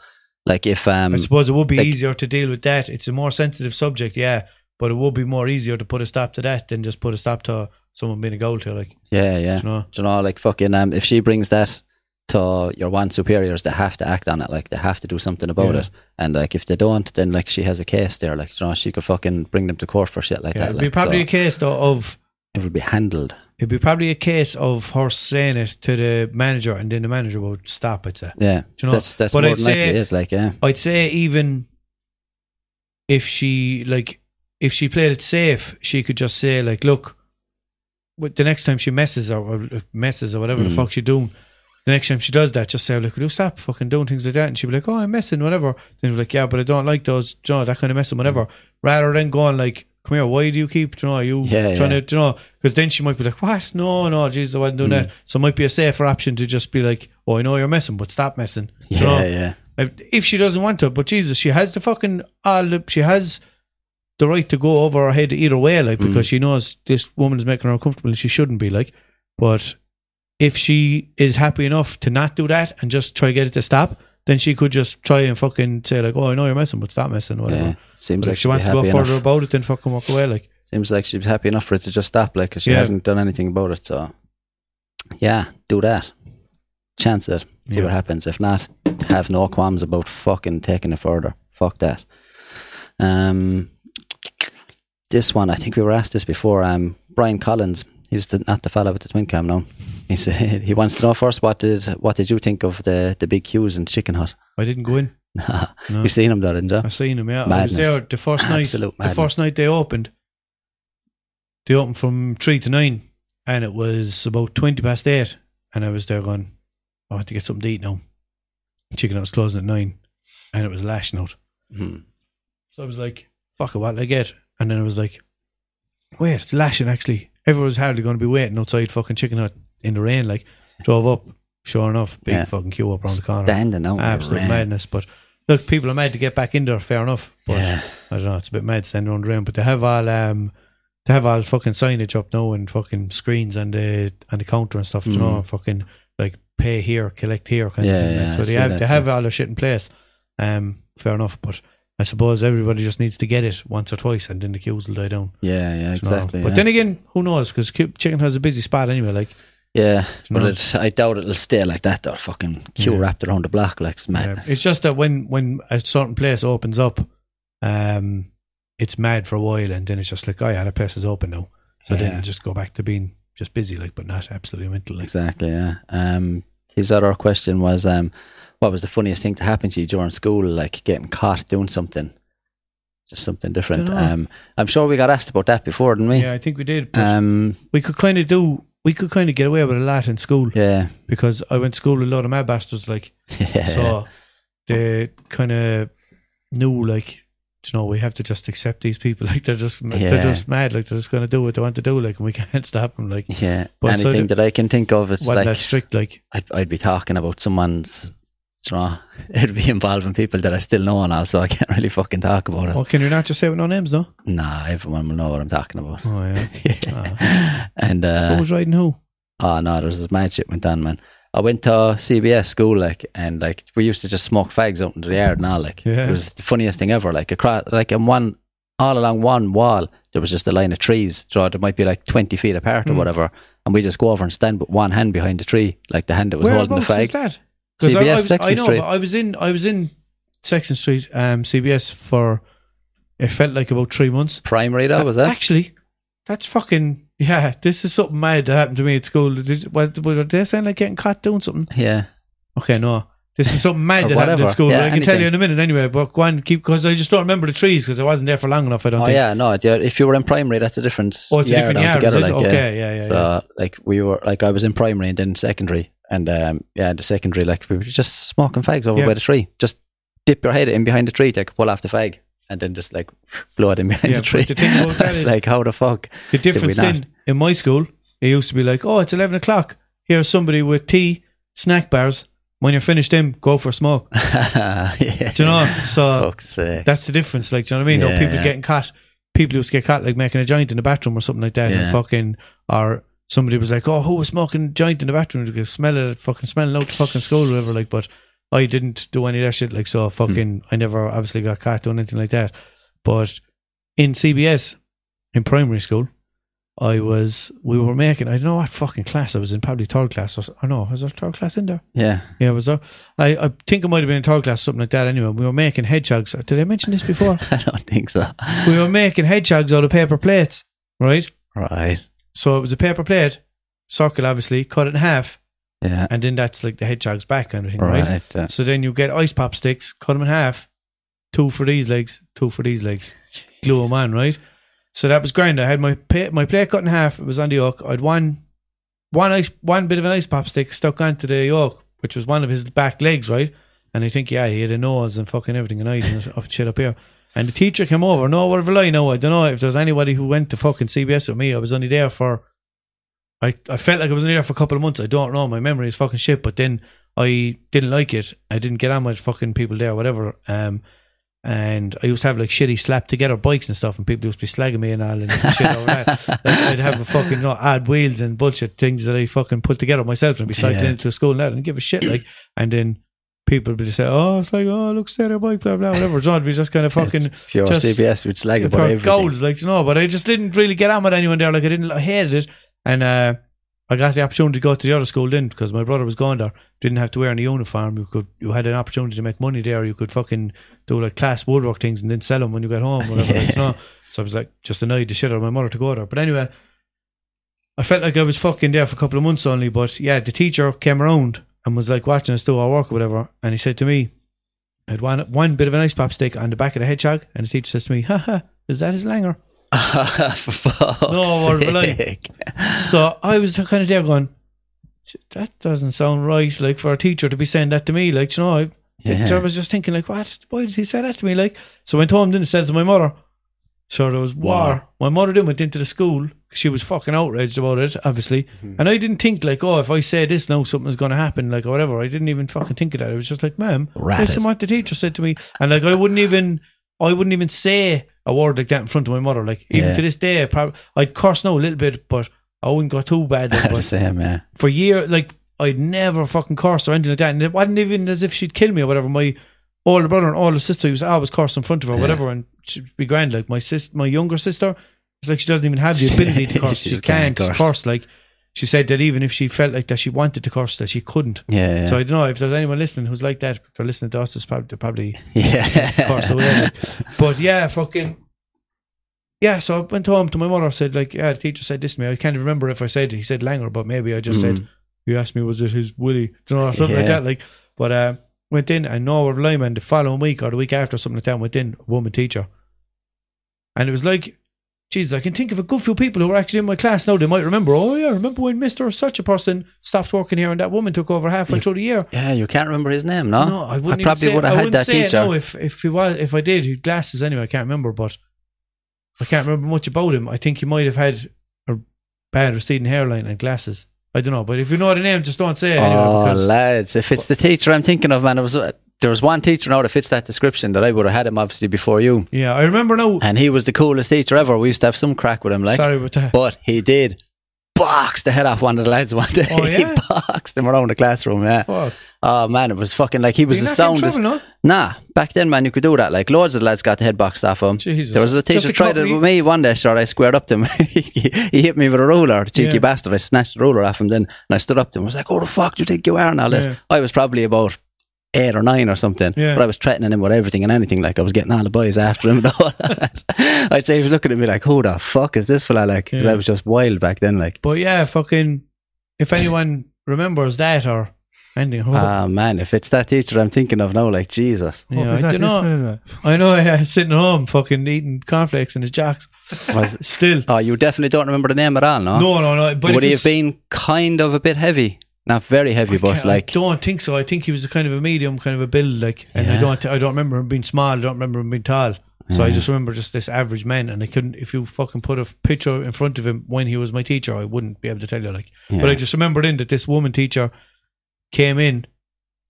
like if um, I suppose it would be like- easier to deal with that. It's a more sensitive subject, yeah, but it would be more easier to put a stop to that than just put a stop to someone being a goal to, like, yeah, yeah, you know. Do you know, like fucking um, if she brings that to your one superiors, they have to act on it. Like they have to do something about Yeah. it. And like if they don't, then like she has a case there. Like you know, she could fucking bring them to court for shit like Yeah, that. it'd be probably so a case though of it would be handled. it'd be probably a case of her saying it to the manager, and then the manager would stop. I'd. Yeah, Do you know, that's that's but more I'd than say- likely it. Like yeah, I'd say even if she like if she played it safe, she could just say like, "Look, the next time she messes or, messes or whatever the Mm. fuck she doing, the next time she does that, just say, "Look, will you stop fucking doing things like that?" And she'd be like, "Oh, I'm messing, whatever." Then be like, "Yeah, but I don't like those, you know, that kind of messing, whatever." Rather than going like, "Come here, why do you keep, you know, are you Yeah, trying yeah. to, you know?" Because then she might be like, "What? No, no, Jesus, I wasn't doing Mm. that." So it might be a safer option to just be like, "Oh, I know you're messing, but stop messing." You know? yeah, yeah. If- if she doesn't want to, but Jesus, she has the fucking all she has the right to go over her head either way, like because Mm. she knows this woman is making her uncomfortable and she shouldn't be like. But if she is happy enough to not do that and just try to get it to stop, then she could just try and fucking say like, "Oh, I know you're messing, but stop messing." Whatever. yeah. Seems But like if she wants to go further enough. about it, then fucking walk away. Like, Seems like she's happy enough for it to just stop, like, 'cause she Yeah. hasn't done anything about it. So, yeah, do that. Chance it. See Yeah. what happens. If not, have no qualms about fucking taking it further. Fuck that. Um, this one, I think we were asked this before. Um, Brian Collins. He's not the fella with the twin cam now. He said <laughs> he wants to know first what did what did you think of the the big queues in Chicken Hut? I didn't go in. <laughs> No. you seen him there, didn't you? I seen him. Yeah, I Madness. was there the first night. Absolute The first night they opened. They opened from three to nine, and it was about twenty past eight. And I was there going, I had to get something to eat now. Chicken Hut was closing at nine, and it was lashing out. Hmm. So I was like, "Fuck it, what'll I get?" And then I was like, "Wait, it's lashing actually." Everyone was hardly going to be waiting outside fucking Chicken Hut in the rain. Like, drove up. Sure enough, big Yeah. fucking queue up around the corner. Standing out. in the Absolute rain. madness. But look, people are mad to get back in there. Fair enough. But Yeah. I don't know. It's a bit mad standing around the room. But they have all um, they have all fucking signage up now and fucking screens and the and the counter and stuff. You know, Mm. fucking like pay here, collect here kind Yeah, of thing. yeah. I so they see have that, they have all their shit in place. Um, fair enough. But I suppose everybody just needs to get it once or twice, and then the queues will die down. Yeah, yeah, know. exactly. But yeah. then again, who knows? Because Chicken has a busy spot anyway. Like, Yeah, but it's, I doubt it'll stay like that. They're fucking queue Yeah. wrapped around the block like it's Yeah. madness. It's just that when when a certain place opens up, um, it's mad for a while, and then it's just like, oh yeah, the place is open now. So then Yeah. you just go back to being just busy, like, but not absolutely mental. Like, exactly. Yeah. Um, his other question was, um, what was the funniest thing to happen to you during school? Like getting caught doing something, just something different. Um, I'm sure we got asked about that before, didn't we? yeah, I think we did. Um, we could kind of do, we could kind of get away with a lot in school yeah. because I went to school with a lot of mad bastards, like, <laughs> yeah. so they kind of knew, like, you know, we have to just accept these people. <laughs> Like, they're just, Yeah. they're just mad. Like, they're just going to do what they want to do. Like, and we <laughs> can't stop them. Like, yeah. But Anything the- that I can think of is like that strict. Like, I'd, I'd be talking about someone's. Know, <laughs> It'd be involving people that I still know and all, I can't really fucking talk about it. oh, can you not just say with no names, though? Nah, everyone will know what I'm talking about. Oh, yeah. yeah <laughs> and Who uh, was riding who? oh no, there was this mad shit went on, man. I went to CBS school, like, and like we used to just smoke fags out into the yard and all, like. Yeah. It was the funniest thing ever. Like across, like in one, all along one wall, there was just a line of trees. So there might be like twenty feet apart or Hmm. whatever, and we just go over and stand with one hand behind the tree, like the hand that was holding the Whereabouts is fag. that? I, I, CBS was, Sexton I know, Street. I was in, I was in Sexton Street, um, CBS for it felt like about three months. Primary though, was that? Actually, that's fucking yeah. This is something mad that happened to me at school. Did, was, was they sound like getting caught doing something? Yeah. Okay, no. This is something mad that happened at school. Yeah, I can tell you in a minute anyway. But go on, keep because I just don't remember the trees because I wasn't there for long enough. I don't Oh think. yeah, no. If you were in primary, that's a different Oh, it's a different yard. it? Like, yeah. okay, yeah, yeah, so yeah. like we were like I was in primary and then secondary, and um, yeah, the secondary like we were just smoking fags over Yeah. by the tree. Just dip your head in behind the tree, take a pull off the fag, and then just like blow it in behind Yeah, the tree. but the thing about <laughs> that like how the fuck? The difference then in my school, it used to be like, oh, it's eleven o'clock. Here's somebody with tea, snack bars. When you're finished, them go for a smoke. <laughs> yeah. Do you know? So that's the difference. Like, do you know what I mean? Or Yeah, people yeah. getting caught. People used to get caught like making a joint in the bathroom or something like that, and fucking or somebody was like, "Oh, who was smoking joint in the bathroom?" You could smell it, fucking smelling out the fucking school or whatever. Like, but I didn't do any of that shit. Like, so hmm. fucking, I never obviously got caught doing anything like that. But in CBS in primary school, I was we were making I don't know what fucking class I was in, probably third class or, or no, was there third class in there? Yeah. Yeah, was there? I, I think I might have been in third class, something like that. Anyway, we were making hedgehogs. Did I mention this before? <laughs> I don't think so. we were making hedgehogs out of paper plates, right? Right. So it was a paper plate, circle obviously, cut it in half, Yeah. and then that's like the hedgehog's back kind of thing, right? Right. So then you get ice pop sticks, cut them in half, two for these legs, two for these legs, glue them on, right? So that was grand. I had my pa- my plate cut in half. It was on the yoke. I had one one ice one bit of an ice pop stick stuck onto the yoke, which was one of his back legs, right? And I think yeah, he had a nose and fucking everything and eyes and oh, shit up here. And the teacher came over. No, what will I know? I don't know if there's anybody who went to fucking CBS with me. I was only there for. I, I felt like I was only there for a couple of months. I don't know. My memory is fucking shit. But then I didn't like it. I didn't get on with fucking people there, whatever. Um, and I used to have like shitty slap together bikes and stuff, and people used to be slagging me and all and shit over that. <laughs> Like, I'd have a fucking you know, odd wheels and bullshit things that I fucking put together myself and be cycling Yeah. into school and that and give a shit like. And then people would be say, "Oh, it's like oh, look, stay there, bike, blah blah, whatever." John be just kind of <laughs> fucking It's pure just- CBS slag about everything. goals, like you know. But I just didn't really get on with anyone there. Like I didn't, I hated it, and uh, I got the opportunity to go to the other school then because my brother was going there. Didn't have to wear any uniform. You could, you had an opportunity to make money there. You could fucking do like class woodwork things and then sell them when you got home, whatever. like, you <laughs> know. So I was like, just annoyed the shit out of my mother to go there. But anyway, I felt like I was fucking there for a couple of months only. But yeah, the teacher came around and was like watching us do our work or whatever, and he said to me. I had one, one bit of an ice pop stick on the back of the hedgehog, and the teacher says to me, haha, is that his langer? <laughs> No, word of a lie. So I was kind of there going, that doesn't sound right, like for a teacher to be saying that to me. Like, you know, I, Yeah. I was just thinking, like, what? Why did he say that to me? Like, so I went home, then said to my mother. So there was war. My mother then went into the school. She was fucking outraged about it, obviously. Mm-hmm. And I didn't think, like, oh, if I say this now, something's going to happen, like, or whatever. I didn't even fucking think of that. It was just like, ma'am, Ratted. listen what the teacher said to me. And, like, I wouldn't even, I wouldn't even say a word like that in front of my mother. Like, even Yeah. to this day, probably, I'd curse now a little bit, but I wouldn't go too bad. Like, the same, yeah. for years, like I'd never fucking curse or anything like that, and it wasn't even as if she'd kill me or whatever. My older brother and older sister was always cursed in front of her, Yeah. whatever, and she'd be grand. Like my sis, my younger sister, it's like she doesn't even have the <laughs> ability to <laughs> curse. She she can't curse. curse. Like she said that even if she felt like that she wanted to curse, that she couldn't. Yeah, yeah. So I don't know if there's anyone listening who's like that. If they're listening to us, it's probably, they're probably yeah. <laughs> curse whatever. But yeah, fucking. Yeah, so I went home to my mother. Said like, yeah, the teacher said this to me. I can't remember if I said he said Langer, but maybe I just said Mm. you asked me was it his Willie, you know, or something like that. Like, but uh, went in and no Lyman the following week or the week after something like that. Went in a woman teacher, and it was like, Jesus, I can think of a good few people who were actually in my class now. They might remember. Oh yeah, remember when Mister such a person stopped working here and that woman took over halfway through the year. Yeah, you can't remember his name, no? No, I wouldn't. I probably would I have had that say it teacher. now if if he was if I did. He glasses anyway. I can't remember, but I can't remember much about him. I think he might have had a bad receding hairline and glasses. I don't know, but if you know the name, just don't say it anyway. oh, because lads, if it's the teacher I'm thinking of, man, it was uh, there was one teacher now that fits that description that I would have had him obviously before you, yeah, I remember now. and he was the coolest teacher ever. We used to have some crack with him, like, Sorry about that. but he did box the head off one of the lads one <laughs> day. Oh, yeah? he boxed him around the classroom. Yeah. Fuck. Oh man, it was fucking like he was the soundest. trouble, no? Nah, back then, man, you could do that. Like loads of the lads got the head boxed off him. Jesus. There was a teacher tried it with me one day. Sure, I squared up to him. <laughs> he, he hit me with a ruler, cheeky Yeah. bastard. I snatched the ruler off him. Then and I stood up to him. I was like, "Who the fuck do you think you are?" And all this. Yeah. I was probably about eight or nine or something. Yeah. But I was threatening him with everything and anything. Like I was getting all the boys after him and all <laughs> that. I'd say he was looking at me like, who the fuck is this fella like? Because Yeah. I was just wild back then. Like, But yeah, fucking. If anyone remembers that or anything, oh, ah man, if it's that teacher I'm thinking of now, like Jesus. Yeah, I don't know. listening to. I know. Yeah, sitting home, fucking eating cornflakes in his jacks. Was, Still, oh, you definitely don't remember the name at all, no? no, no, no. But Would if he have been kind of a bit heavy? Not very heavy, but like I don't think so. I think he was a kind of a medium kind of a build, like, and I Yeah. don't, I don't remember him being small. I don't remember him being tall. So I just remember just this average man, and I couldn't. If you fucking put a picture in front of him when he was my teacher, I wouldn't be able to tell you. Like, but I just remembered in that this woman teacher came in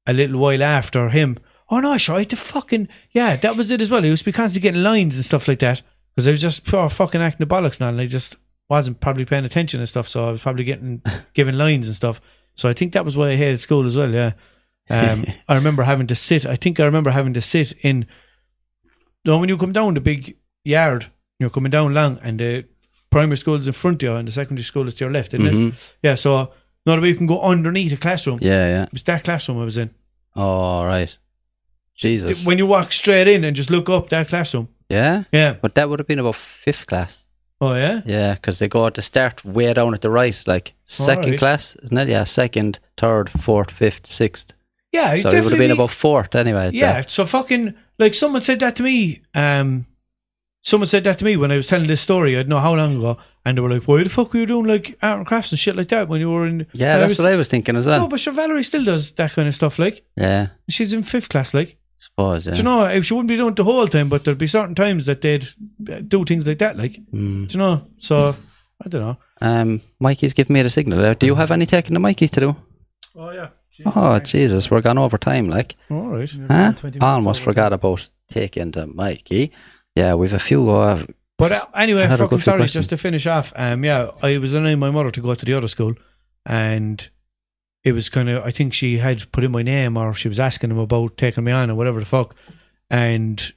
a little while after him. Oh no, sure, I had to fucking yeah, that was it as well. He was constantly getting lines and stuff like that because I was just pure fucking acting the bollocks now, and I just wasn't probably paying attention and stuff. So I was probably getting <laughs> given lines and stuff. So I think that was why I hated school as well. Yeah, um, <laughs> I remember having to sit. I think I remember having to sit in. No, when you come down the big yard, you're coming down long, and the primary school is in front of you, and the secondary school is to your left, isn't it? Mhm. Yeah. So not way you can go underneath a classroom. yeah, yeah. It was that classroom I was in. All right. Jesus. When you walk straight in and just look up that classroom. yeah, Yeah. but that would have been about fifth class. Oh yeah. Yeah, because they go to start way down at the right, like second Alright. class, isn't it? Yeah, second, third, fourth, fifth, sixth. Yeah. So it would have been about fourth anyway. Yeah. So fucking like someone said that to me. Um, someone said that to me when I was telling this story. I don't know how long ago, and they were like, "Why the fuck were you doing like art and crafts and shit like that when you were in?" Yeah, that's was, what I was thinking as well. No, but sure, Valerie still does that kind of stuff. Like yeah, she's in fifth class. Like suppose. Yeah. do you know, if she wouldn't be doing it the whole time, but there'd be certain times that they'd uh, do things like that. Like Mm. do you know? So I don't know. Um, Mikey's giving me the signal. there. Do you have any taking the Mikey to do? Oh yeah. Oh Jesus, we're gone over time. Like, All right. huh? Almost over forgot about taking the Mikey. Yeah, we've a few. Uh, But uh, anyway, I had a fucking sorry, questions. just to finish off. Um, yeah, I was allowing my mother to go to the other school, and it was kind of. I think she had put in my name, or she was asking him about taking me on, or whatever the fuck. And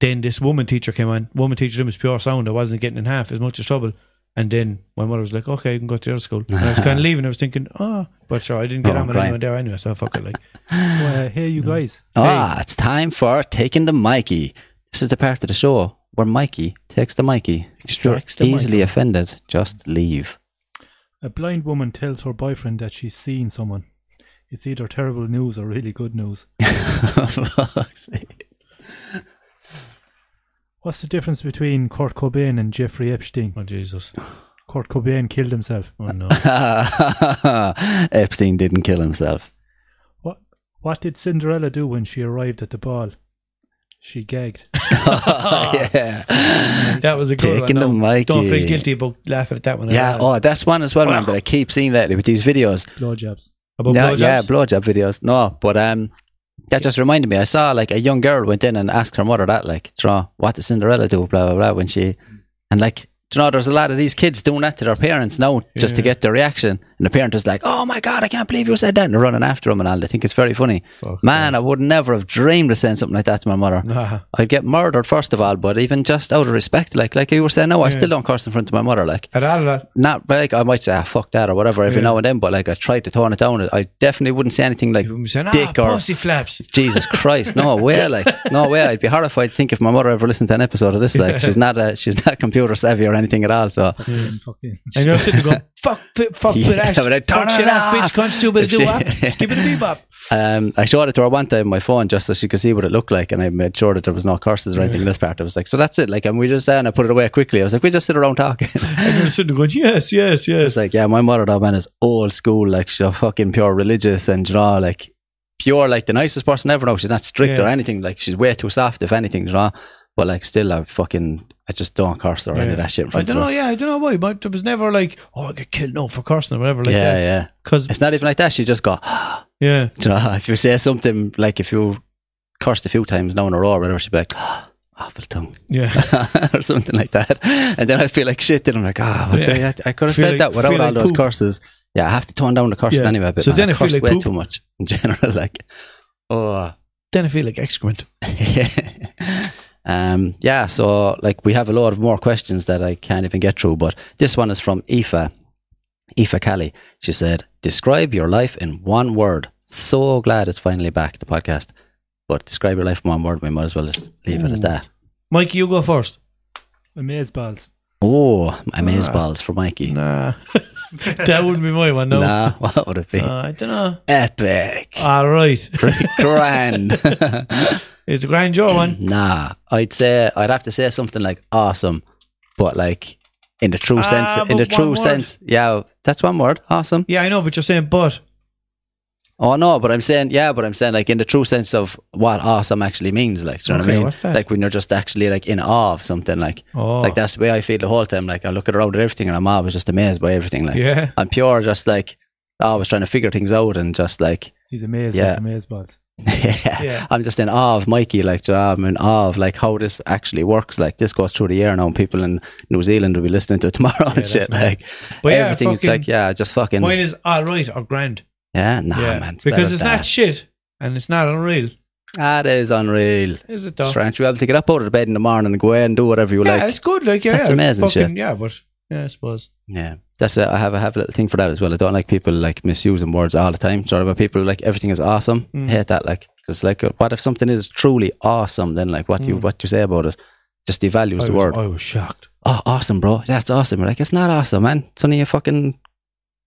then this woman teacher came on. Woman teacher them was pure sound. I wasn't getting in half as much as trouble. And then my mother was like, "Okay, you can go to the other school." And I was kind of <laughs> leaving. I was thinking, "Oh, but sure, I didn't get Oh, on with great. anyone there anyway, so fuck it." Like, <laughs> Well, hey, you guys. Ah, it's time for taking the Mikey. This is the part of the show where Mikey takes the Mikey. Extracts the easily Mikey. offended, just leave. A blind woman tells her boyfriend that she's seen someone. It's either terrible news or really good news. <laughs> What's the difference between Kurt Cobain and Jeffrey Epstein? oh Jesus, Kurt Cobain killed himself. oh no, <laughs> Epstein didn't kill himself. What What did Cinderella do when she arrived at the ball? She gagged. <laughs> <laughs> yeah. <laughs> that was a good Taking the one. No, Mikey. Don't feel guilty about laughing at that one. Yeah, oh, that's one as well, man, that I keep seeing lately with these videos. Blowjobs. about No, blowjobs? yeah, blowjob videos. No, but um, that just reminded me. I saw like a young girl went in and asked her mother that, like, draw what did Cinderella do, blah blah blah. When she and like, do you know, there's a lot of these kids doing that to their parents now just to get their reaction, and the parent is like, "Oh my god, I can't believe you said that," and they're running after them and all. They think it's very funny. Fuck Man, I would never have dreamed of saying something like that to my mother. Nah. I'd get murdered first of all, but even just out of respect, like like you were saying, no, I still don't curse in front of my mother, like At all of that. not like I might say ah, fuck that or whatever every Yeah. now and then, but like I tried to tone it down. I definitely wouldn't say anything like saying, dick ah, or pussy flaps. <laughs> Jesus Christ, no way, like no way. I'd be horrified to think if my mother ever listened to an episode of this. Like Yeah. she's not a she's not computer savvy or anything at all. So Fucking, fucking. And you're sitting going, fuck, fuck, Yeah, ass, I turn fuck shit it ass bitch, cunt, stupid, do what? Skip it a bebop. <laughs> um, I showed it to her one time on my phone just so she could see what it looked like, and I made sure that there was no curses or anything in this part. I was like, so that's it. Like, and we just and I put it away quickly. I was like, we just sit around talking. <laughs> And you're sitting there going, yes, yes, yes. It's like, yeah, my mother, though, man, is old school. Like, she's a fucking pure religious and, you know, like, pure, like, the nicest person ever. No, she's not strict Yeah. or anything. Like, she's way too soft, if anything, you know. But, like, still, I fucking, I just don't curse or any of that shit in I don't know, yeah, I don't know why, but there was never like, oh, I get killed no for cursing or whatever like yeah, that. yeah. Because, It's not even like that. She just go, <gasps> yeah, you know, if you say something, like, if you cursed a few times now in a row or whatever, she'd be like, <gasps> awful tongue. yeah. <laughs> or something like that. And then I feel like shit. Then I'm like, ah, what Yeah. the- I could have Feel said like- that without all like those poop. curses. Yeah, I have to tone down the cursing Yeah. anyway. But So man, then I I feel like way poop. too much in general. <laughs> Like, oh, Then I feel like excrement. <laughs> um, yeah. So like, we have a lot of more questions that I can't even get through. But this one is from Aoife. Aoife Kelly. She said, "Describe your life in one word. So glad it's finally back, the podcast. But describe your life in one word, we might as well just leave it at that. Mike, you go first. Amaze balls. Oh, amaze Ah. balls for Mikey. Nah, <laughs> that wouldn't be my one. No, Nah, <laughs> what would it be? Uh, I don't know. Epic. All right, Grand. <laughs> it's a grand Joe one. <clears throat> nah, I'd say, I'd have to say something like awesome, but like in the true Ah, sense, in but the one true word. sense. Yeah, that's one word. Awesome. Yeah, I know, but you're saying but. Oh no, but I'm saying yeah, but I'm saying like in the true sense of what awesome actually means, like do you know what I mean? what's that? Like when you're just actually like in awe of something, like Oh, like that's the way I feel the whole time. Like I look around at everything and I'm always just amazed by everything. Like Yeah, I'm pure, just like always trying to figure things out and just like He's amazed Yeah. like amaze balls. Yeah. Yeah. I'm just in awe of Mikey. Like I'm in awe of like how this actually works. Like this goes through the air now, and people in New Zealand will be listening to it <laughs> tomorrow and shit. mad. Like But yeah, everything, fucking- like yeah, just fucking mine is all right or grand. yeah, nah, yeah, man, it's because it's not that. shit and it's not unreal. That is unreal. Is it though? Strange. You'll be able to get up out of bed in the morning and go away and do whatever you yeah, like. it's good. Like yeah, That's amazing Fucking, shit. Yeah, but yeah, I suppose. Yeah, that's a, I have I have a little thing for that as well. I don't like people like misusing words all the time. Sort of about people like everything is awesome. Mm. Hate that. Like, because like, what if something is truly awesome? Then like, what you Mm. what you say about it just devalues I the was, word. I was shocked. Oh, awesome, bro. That's awesome. You're like, it's not awesome, man. It's only a fucking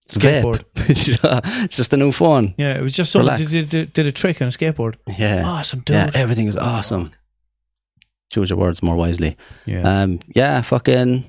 Skateboard. <laughs> it's just a new phone. Yeah, it was just someone did, did, did a trick on a skateboard. Yeah, Awesome, dude. yeah. Everything is awesome. Choose your words more wisely. Yeah. Um, yeah, fucking.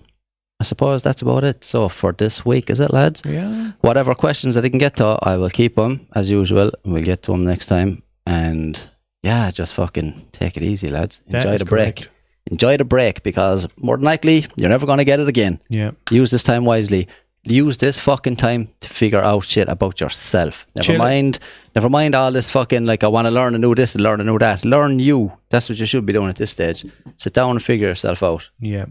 I suppose that's about it. So for this week, is it, lads? yeah. Whatever questions I didn't get to, I will keep them as usual. and We'll get to them next time. And yeah, just fucking take it easy, lads. That Enjoy the break. correct. Enjoy the break because more than likely you're never going to get it again. Yeah. Use this time wisely. Use this fucking time to figure out shit about yourself. Never Chill. mind. Never mind all this fucking like I want to learn and do this and learn and do that. Learn you. That's what you should be doing at this stage. Sit down and figure yourself out. Yeah.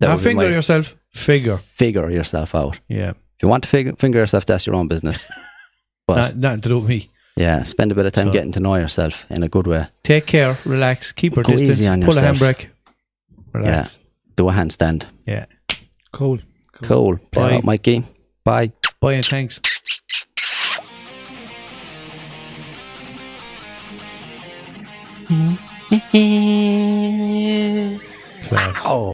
That Now finger my- yourself. Figure. Figure yourself out. Yeah. If you want to figure, finger yourself, that's your own business. <laughs> But Not, nothing to do with me. yeah, spend a bit of time So- getting to know yourself in a good way. Take care. Relax. Keep your Go distance. easy on pull yourself. a handbrake. Relax. Yeah. Do a handstand. Yeah. Cool. Cool. Play Bye. out, Mikey. Bye. Bye and thanks. <laughs> Class. Oh.